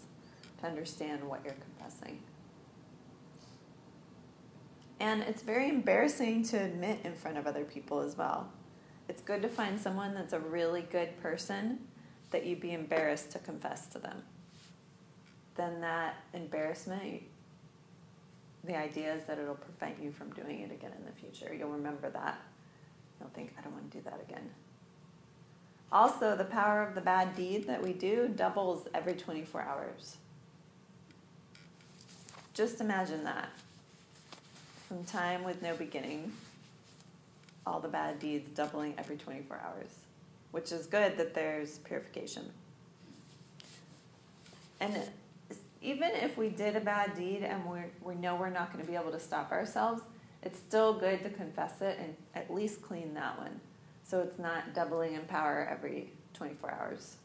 to understand what you're confessing. And it's very embarrassing to admit in front of other people as well. It's good to find someone that's a really good person that you'd be embarrassed to confess to them. Then that embarrassment, the idea is that it'll prevent you from doing it again in the future. You'll remember that. You'll think, I don't want to do that again. Also, the power of the bad deed that we do doubles every 24 hours. Just imagine that. From time with no beginning, all the bad deeds doubling every 24 hours, which is good that there's purification. And even if we did a bad deed and we we know we're not going to be able to stop ourselves, it's still good to confess it and at least clean that one. So it's not doubling in power every 24 hours.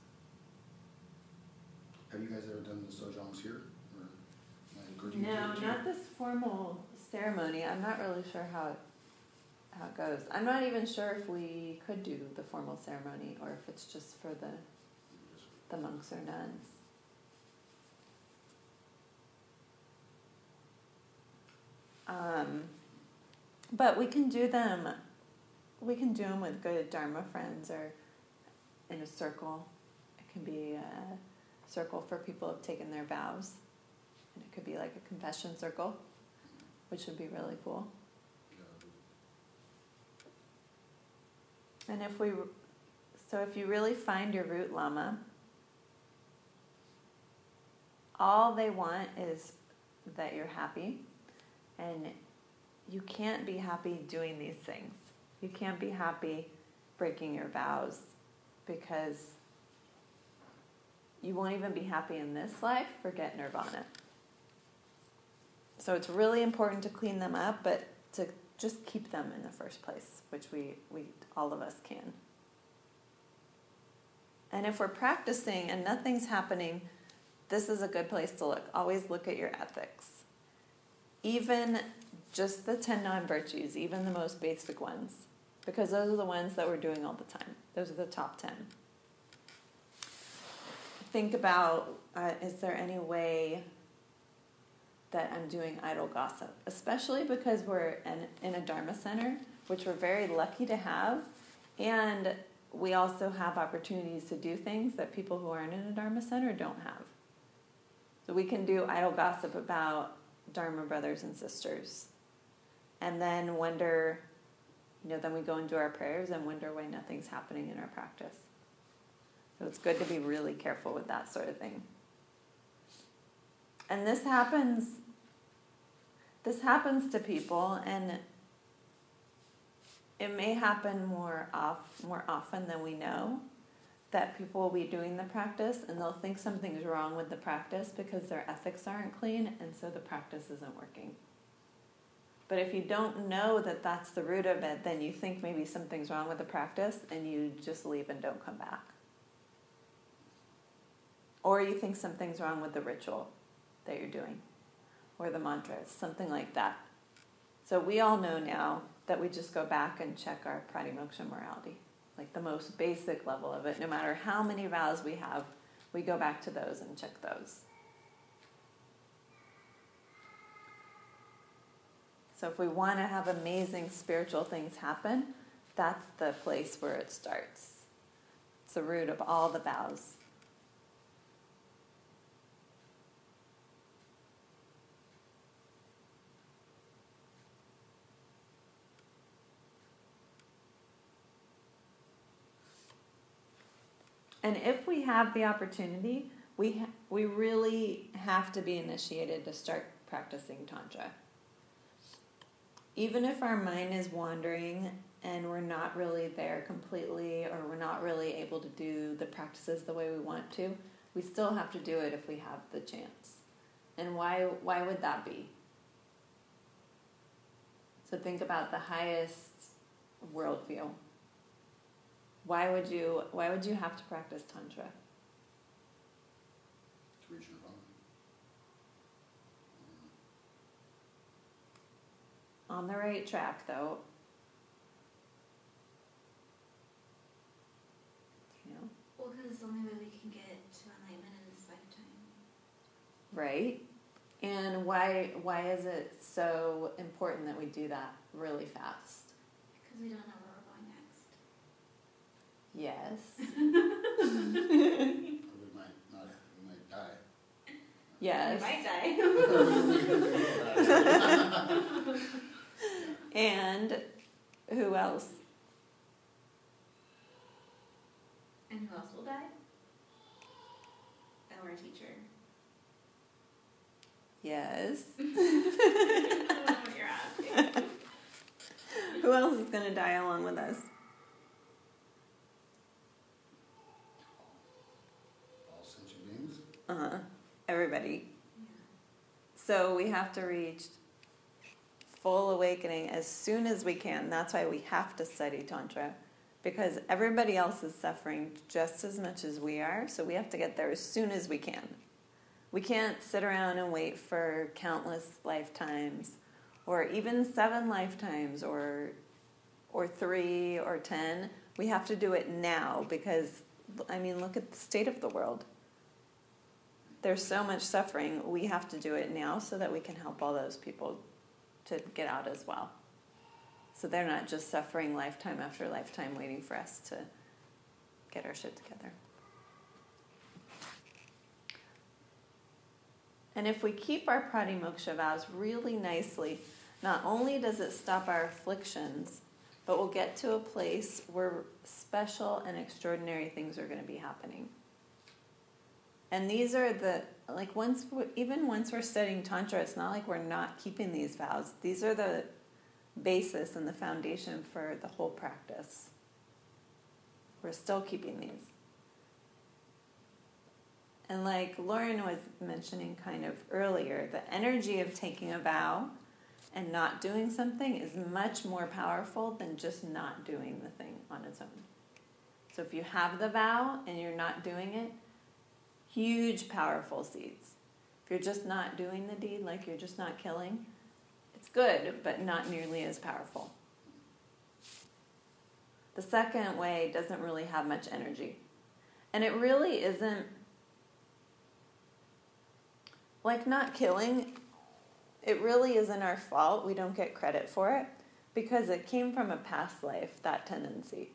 Have you guys ever done the sojongs here? Or, like, or do you No, do- do you- not this formal ceremony. I'm not really sure how it, how it goes. I'm not even sure if we could do the formal ceremony or if it's just for the, the monks or nuns. Um, but we can do them. We can do them with good Dharma friends or in a circle. It can be a circle for people who've taken their vows, and it could be like a confession circle, which would be really cool. And if we, so if you really find your root lama, all they want is that you're happy, and you can't be happy doing these things. You can't be happy breaking your vows because you won't even be happy in this life, forget nirvana. So it's really important to clean them up, but to just keep them in the first place, which we, we all of us can. And if we're practicing and nothing's happening, this is a good place to look. Always look at your ethics. Even just the 10 non virtues, even the most basic ones, because those are the ones that we're doing all the time. Those are the top 10. Think about uh, is there any way that I'm doing idle gossip, especially because we're in, in a Dharma center, which we're very lucky to have, and we also have opportunities to do things that people who aren't in a Dharma center don't have. So we can do idle gossip about Dharma brothers and sisters, and then wonder, you know, then we go into our prayers and wonder why nothing's happening in our practice. So it's good to be really careful with that sort of thing. And this happens this happens to people and it may happen more off more often than we know that people will be doing the practice and they'll think something's wrong with the practice because their ethics aren't clean and so the practice isn't working. But if you don't know that that's the root of it, then you think maybe something's wrong with the practice and you just leave and don't come back. Or you think something's wrong with the ritual that you're doing or the mantras, something like that. So we all know now that we just go back and check our pratimoksha morality, like the most basic level of it. No matter how many vows we have, we go back to those and check those. So if we want to have amazing spiritual things happen, that's the place where it starts. It's the root of all the vows. And if we have the opportunity, we ha- we really have to be initiated to start practicing tantra. Even if our mind is wandering and we're not really there completely or we're not really able to do the practices the way we want to, we still have to do it if we have the chance. And why why would that be? So think about the highest worldview why would you why would you have to practice tantra to reach nirvana. On the right track, though. You know, Well, because it's the only way we can get to enlightenment in this lifetime. right? And why why is it so important that we do that really fast? Because we don't know where we're going next. Yes. We might not, we might die. yes. We might die. And who else? and who else will die? Our teacher. Yes. I don't know what you're asking. Who else is going to die along with us? All sentient beings. Uh huh. Everybody. So we have to reach full awakening as soon as we can. That's why we have to study Tantra. Because everybody else is suffering just as much as we are, so we have to get there as soon as we can. We can't sit around and wait for countless lifetimes, or even seven lifetimes, or, or three, or ten. We have to do it now because, I mean, look at the state of the world there's so much suffering, we have to do it now so that we can help all those people to get out as well. So they're not just suffering lifetime after lifetime waiting for us to get our shit together. And if we keep our pratimoksha vows really nicely, not only does it stop our afflictions, but we'll get to a place where special and extraordinary things are going to be happening. And these are the like once even once we're studying tantra, it's not like we're not keeping these vows. These are the basis and the foundation for the whole practice. We're still keeping these. And like Lauren was mentioning kind of earlier, the energy of taking a vow and not doing something is much more powerful than just not doing the thing on its own. So if you have the vow and you're not doing it, huge powerful seeds. If you're just not doing the deed, like you're just not killing, it's good, but not nearly as powerful. The second way doesn't really have much energy. And it really isn't like not killing, it really isn't our fault. We don't get credit for it because it came from a past life, that tendency.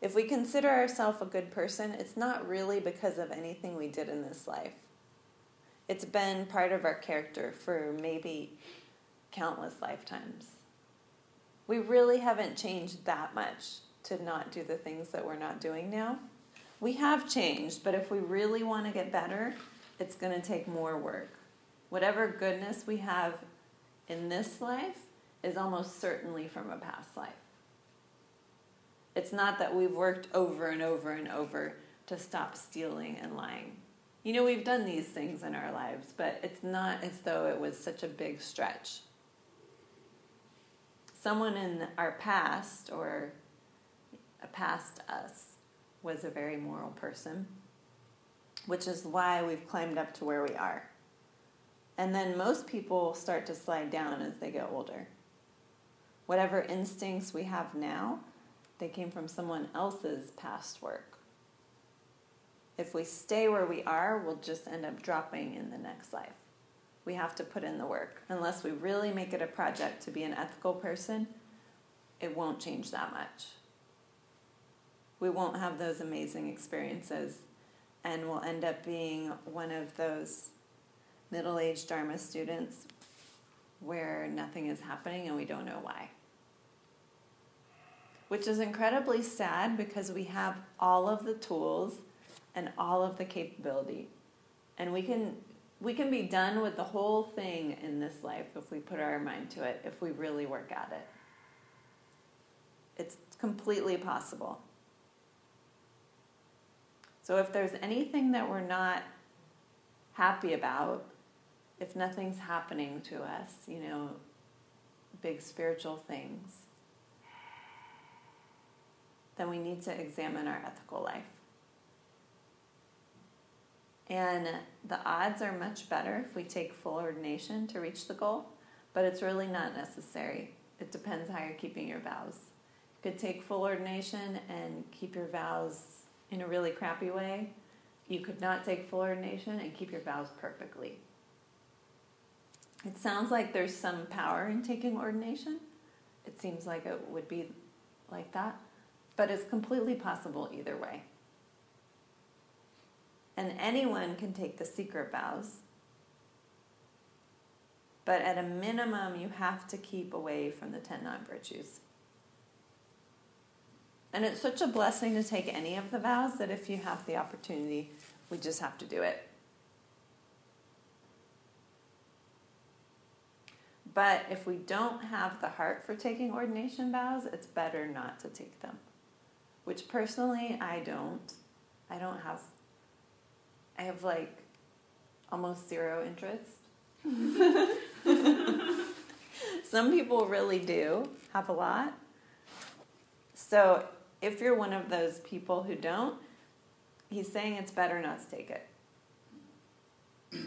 If we consider ourselves a good person, it's not really because of anything we did in this life. It's been part of our character for maybe countless lifetimes. We really haven't changed that much to not do the things that we're not doing now. We have changed, but if we really want to get better, it's going to take more work. Whatever goodness we have in this life is almost certainly from a past life. It's not that we've worked over and over and over to stop stealing and lying. You know, we've done these things in our lives, but it's not as though it was such a big stretch. Someone in our past or a past us was a very moral person, which is why we've climbed up to where we are. And then most people start to slide down as they get older. Whatever instincts we have now, they came from someone else's past work. If we stay where we are, we'll just end up dropping in the next life. We have to put in the work. Unless we really make it a project to be an ethical person, it won't change that much. We won't have those amazing experiences, and we'll end up being one of those middle aged Dharma students where nothing is happening and we don't know why which is incredibly sad because we have all of the tools and all of the capability. And we can we can be done with the whole thing in this life if we put our mind to it if we really work at it. It's completely possible. So if there's anything that we're not happy about if nothing's happening to us you know big spiritual things then we need to examine our ethical life. And the odds are much better if we take full ordination to reach the goal, but it's really not necessary. It depends how you're keeping your vows. You could take full ordination and keep your vows in a really crappy way. You could not take full ordination and keep your vows perfectly. It sounds like there's some power in taking ordination. It seems like it would be like that, but it's completely possible either way. And anyone can take the secret vows. But at a minimum, you have to keep away from the 10 non virtues. And it's such a blessing to take any of the vows that if you have the opportunity, we just have to do it. But if we don't have the heart for taking ordination vows, it's better not to take them. Which personally, I don't. I don't have, I have like almost zero interest. Some people really do have a lot. So if you're one of those people who don't, he's saying it's better not to take it.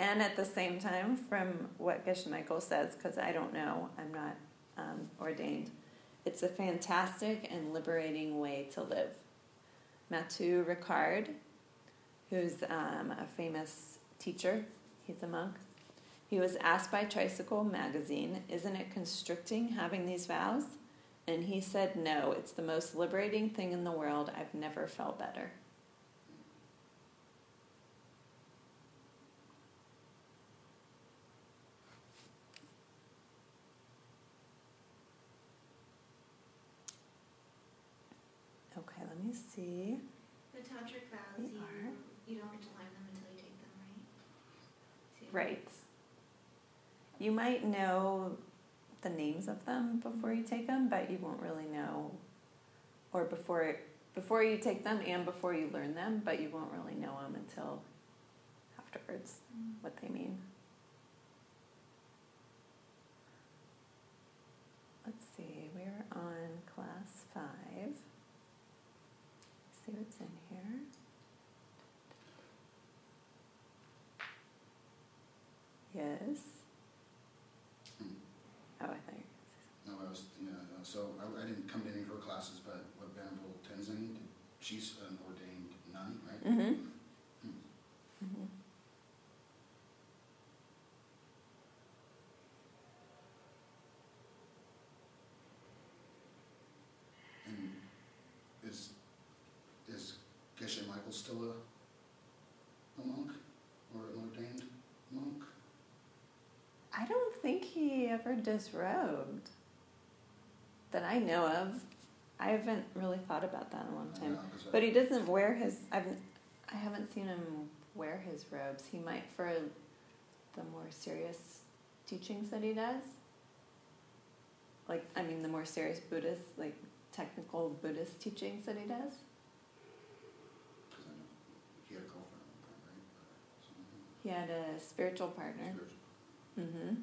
And at the same time, from what Geshe Michael says, because I don't know, I'm not um, ordained, it's a fantastic and liberating way to live. Matthieu Ricard, who's um, a famous teacher, he's a monk, he was asked by Tricycle magazine, Isn't it constricting having these vows? And he said, No, it's the most liberating thing in the world. I've never felt better. Okay, let me see. The tantric vows, you, are. you don't get to learn them until you take them, right? Right. You might know the names of them before you take them, but you won't really know, or before before you take them and before you learn them, but you won't really know them until afterwards Mm. what they mean. Let's see, we're on class five. see what's in here. Yes. Hmm. Oh, I thought you were No, I was, yeah, so I, I didn't come to any of her classes, but what Venerable Tenzin, she's an ordained nun, right? going to say. Mm-hmm. Hmm. Mm-hmm. And is, is Geshe Michael still a, a monk or an ordained monk? I don't think he ever disrobed that I know of. I haven't really thought about that in a long time. Yeah, But he doesn't wear his. I've. I haven't seen him wear his robes. He might for the more serious teachings that he does. Like I mean, the more serious Buddhist, like technical Buddhist teachings that he does. Cause I know he had a girlfriend at one point, right? Or something. He had a spiritual partner. Spiritual. Mm-hmm.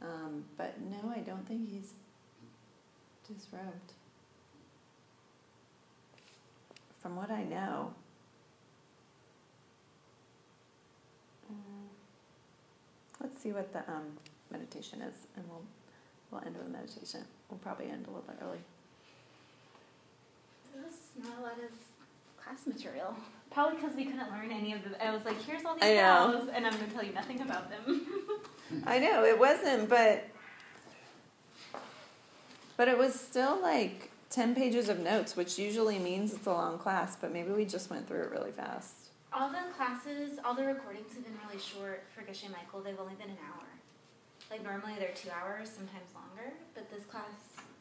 Um, but no, I don't think he's disrobed. From what I know. Mm, Let's see what the um, meditation is, and we'll we'll end with a meditation. We'll probably end a little bit early. There's not a lot of class material. Probably because we couldn't learn any of the. I was like, here's all these I and I'm going to tell you nothing about them. I know it wasn't, but but it was still like ten pages of notes, which usually means it's a long class. But maybe we just went through it really fast. all the classes, all the recordings have been really short for Geshe Michael. They've only been an hour. Like normally they're two hours, sometimes longer. But this class.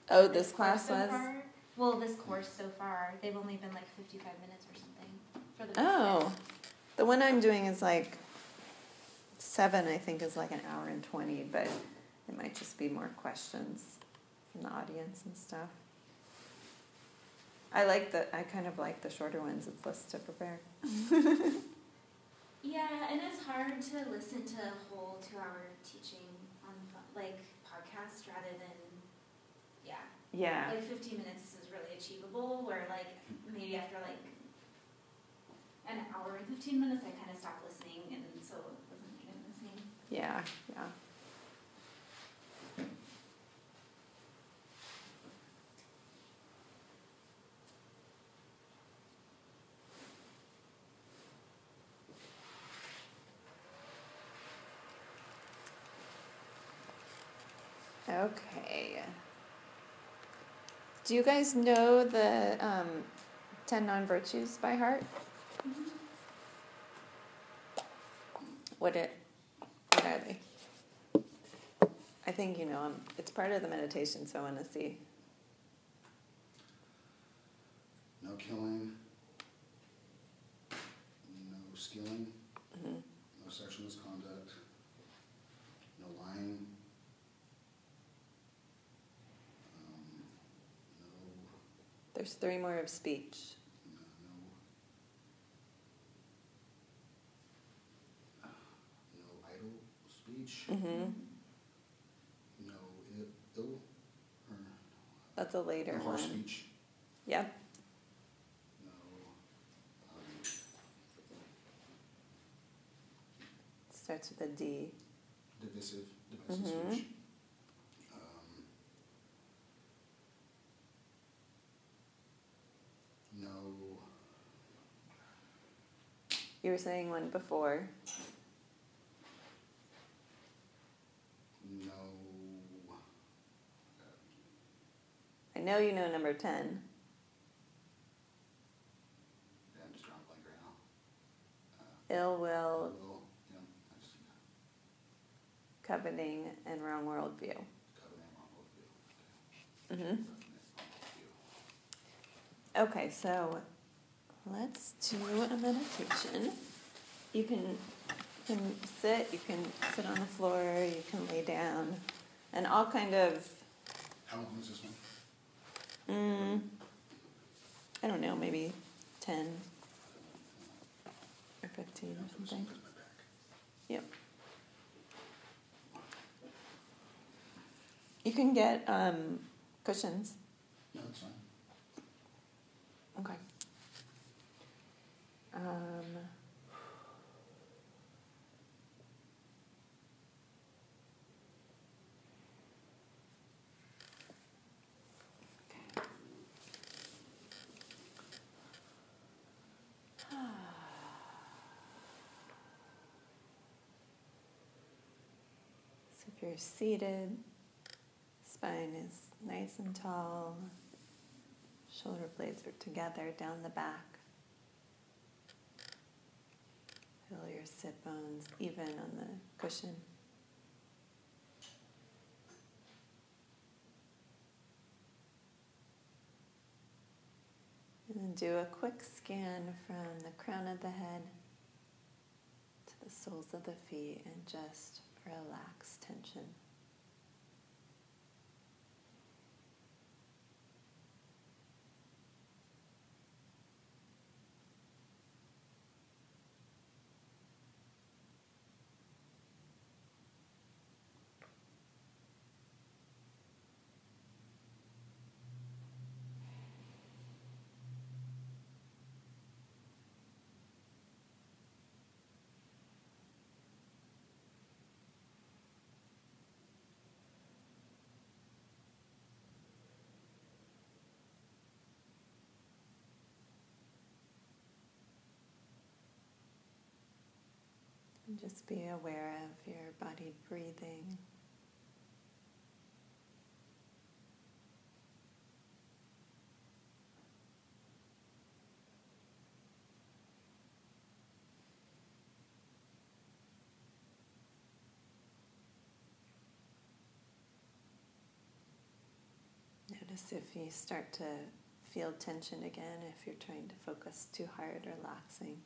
Oh, this course class so was. Far, well, this course so far, they've only been like 55 minutes or something for the. Oh, the one I'm doing is like seven. I think is like an hour and twenty, but it might just be more questions from the audience and stuff. I like the. I kind of like the shorter ones. It's less to prepare. Yeah, and it's hard to listen to a whole two-hour teaching on like podcast rather than, yeah, Yeah. like 15 minutes is really achievable. Where like maybe after like an hour and fifteen minutes, I kind of stop listening, and so it wasn't even the same. Yeah, yeah. Okay. Do you guys know the um, 10 non virtues by heart? What it what are they? I think you know 'em. It's part of the meditation, so I want to see. No killing. No stealing. hmm No sexual misconduct. No lying. Um, no, There's three more of speech. no, no. No idle speech. hmm No ill, ill or That's a later harsh one. speech. Yep. No. Um, Starts with a D. divisive, divisive Mhm. speech. Um, no. You were saying one before. No. I know you know number 10. Yeah, I'm just drawing blank right now. Uh, Ill will, will, yeah, just coveting, and wrong worldview. covenant wrong worldview. hmm wrong worldview. Okay, so let's do a meditation. You can, you can sit, you can sit on the floor, you can lay down, and I'll kind of, How long is this one? Mm, I don't know, maybe 10 or 15 or something. looking at my back. Yep. You can get um, cushions. No, it's fine. Okay. Um, you're seated, spine is nice and tall, shoulder blades are together down the back. Feel your sit bones even on the cushion. And then do a quick scan from the crown of the head to the soles of the feet and just relax tension. And just be aware of your body breathing. Notice if you start to feel tension again, if you're trying to focus too hard, relaxing.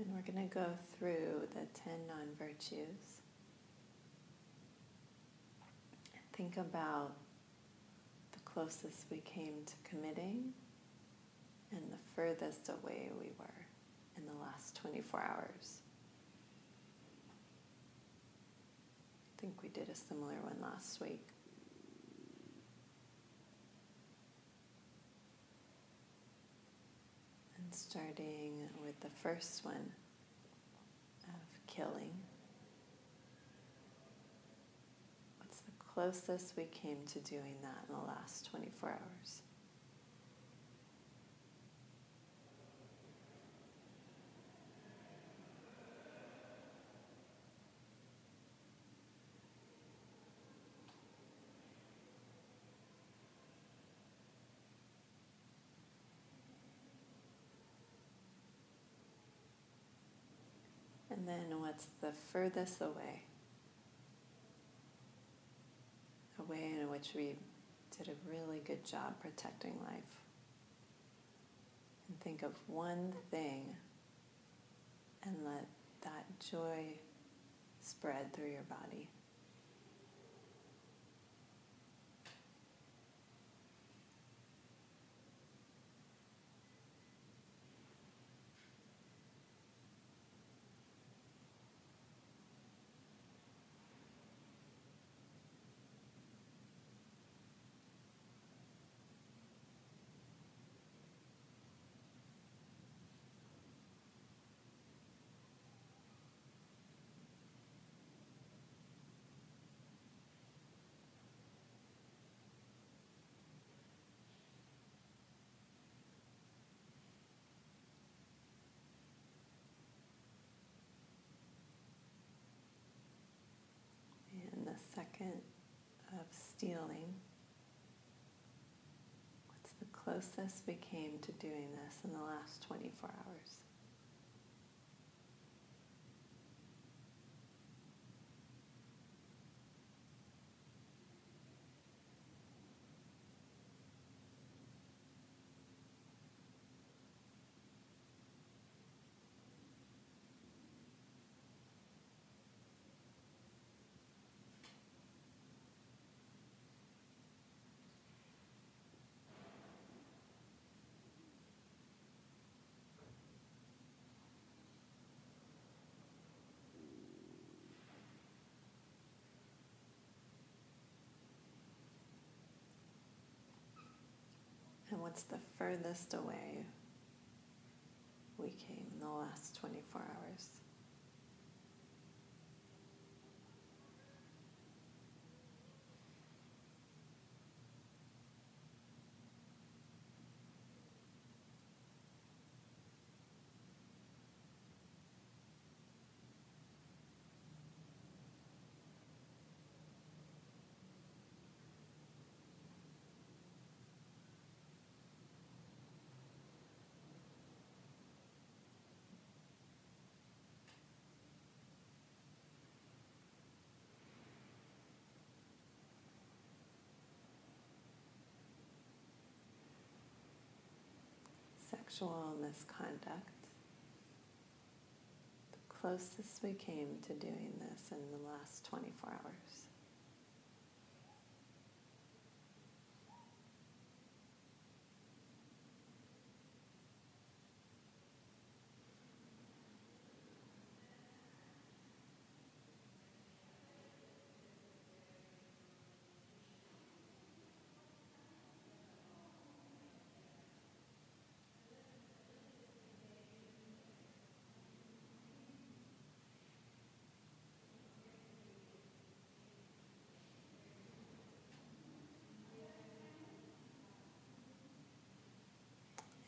And we're going to go through the 10 non virtues. And think about the closest we came to committing and the furthest away we were in the last 24 hours. I think we did a similar one last week. And starting with the first one killing. What's the closest we came to doing that in the last 24 hours? And then what's the furthest away? A way in which we did a really good job protecting life. And think of one thing and let that joy spread through your body. And the second of stealing. What's the closest we came to doing this in the last 24 hours? And what's the furthest away we came in the last 24 hours? Sexual misconduct. The closest we came to doing this in the last 24 hours.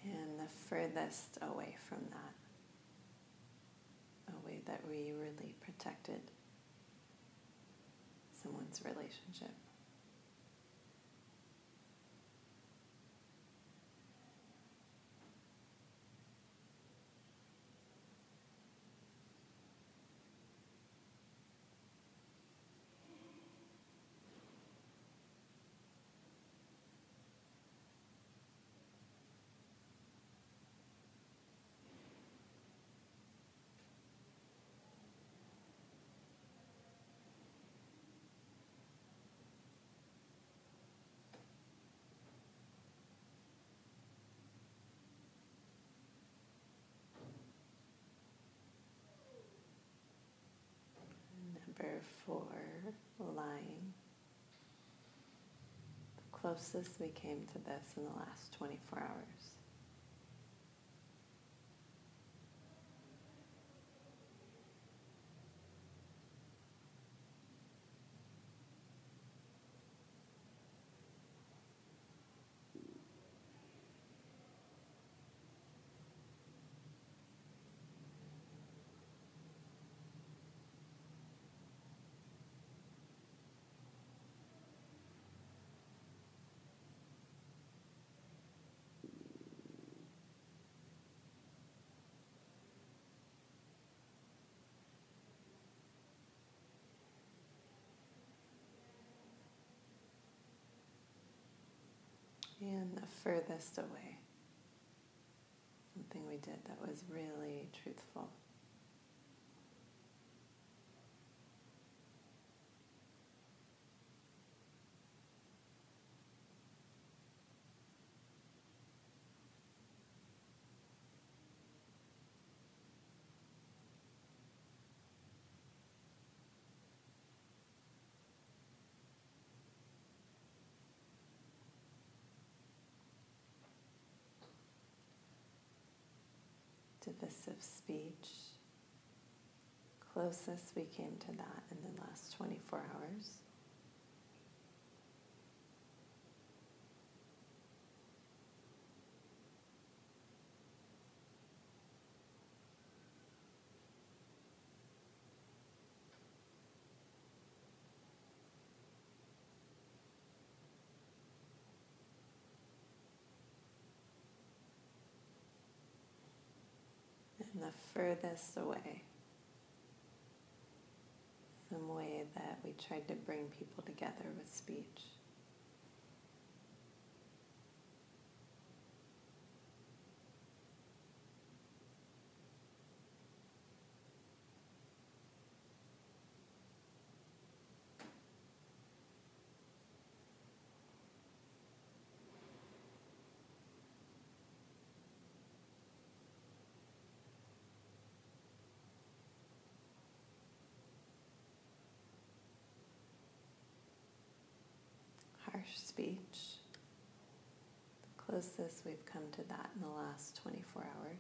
And the furthest away from that, a way that we really protected someone's relationship. For lying. The closest we came to this in the last 24 hours. And the furthest away. Something we did that was really truthful. Divisive speech. Closest we came to that in the last 24 hours. and the furthest away. Some way that we tried to bring people together with speech. Speech. The closest we've come to that in the last 24 hours.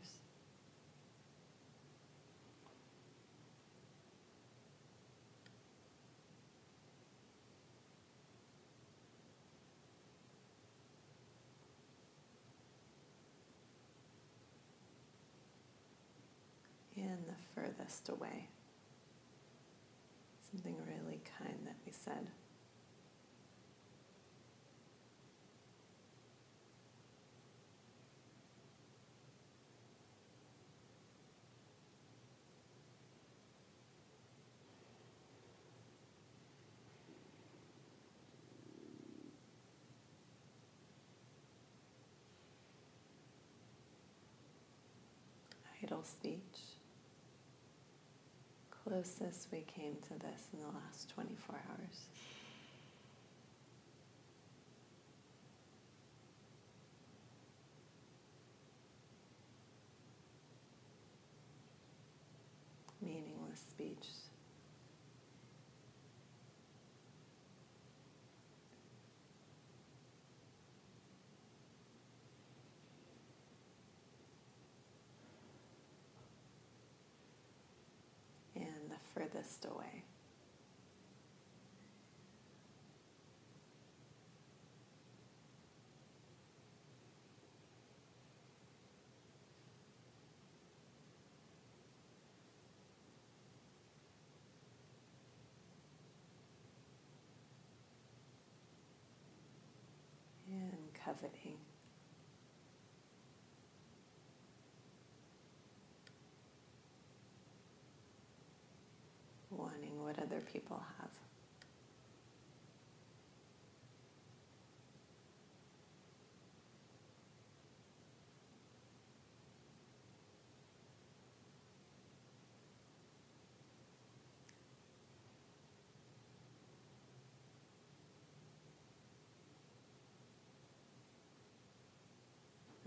And the furthest away. Something really kind that we said. Idle speech. Closest we came to this in the last 24 hours. Meaningless speech. and the furthest away. And coveting. wanting what other people have.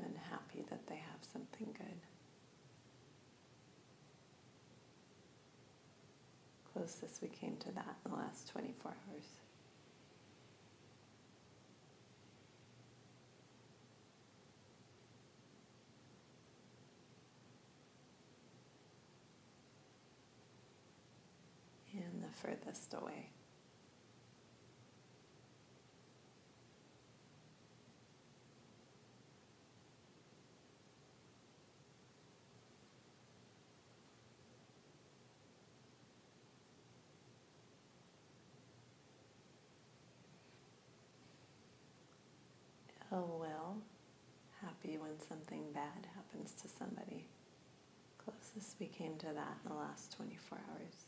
And happy that they have something good. Closest we came to that in the last 24 hours. And the furthest away. Ill will, happy when something bad happens to somebody. Closest we came to that in the last 24 hours.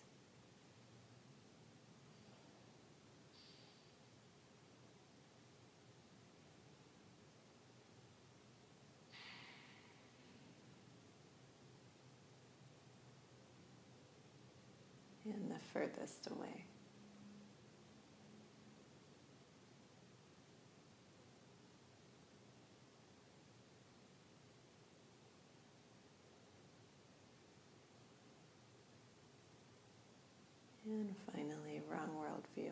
And the furthest away. And finally, wrong worldview.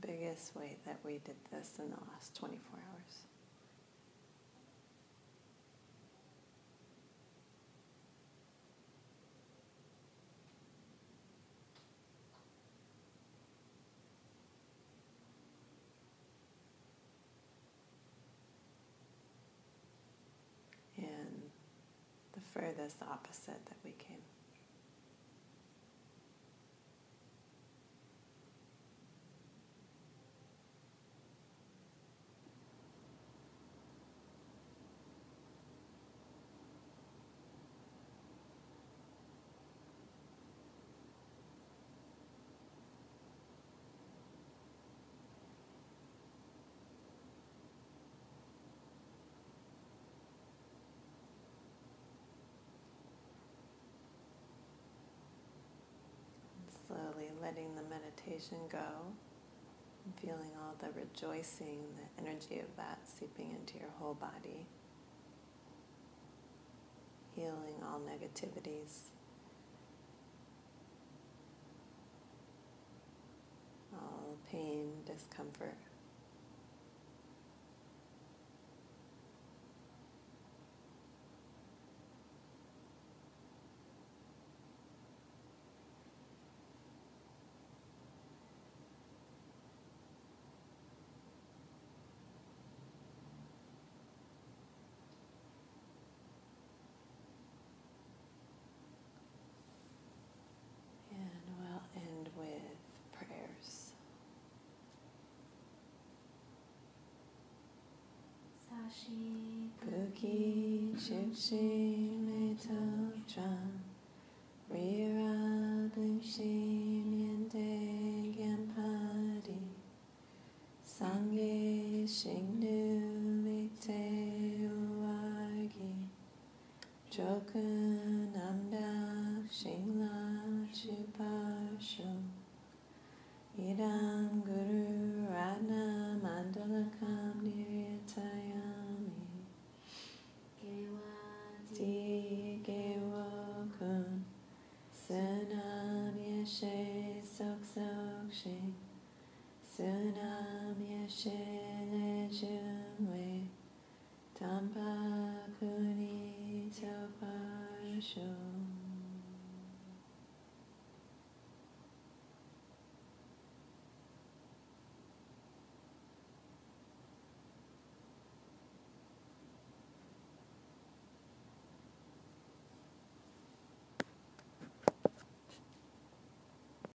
The biggest way that we did this in the last 24 hours. And the furthest opposite that we came. Letting the meditation go feeling all the rejoicing, the energy of that seeping into your whole body, healing all negativities, all pain, discomfort. And we'll end with prayers. Buki Chipshi Meto Chan Rira Blimshi Miente Gampadi Sangye Shingnu Vikte Uwagi Jokun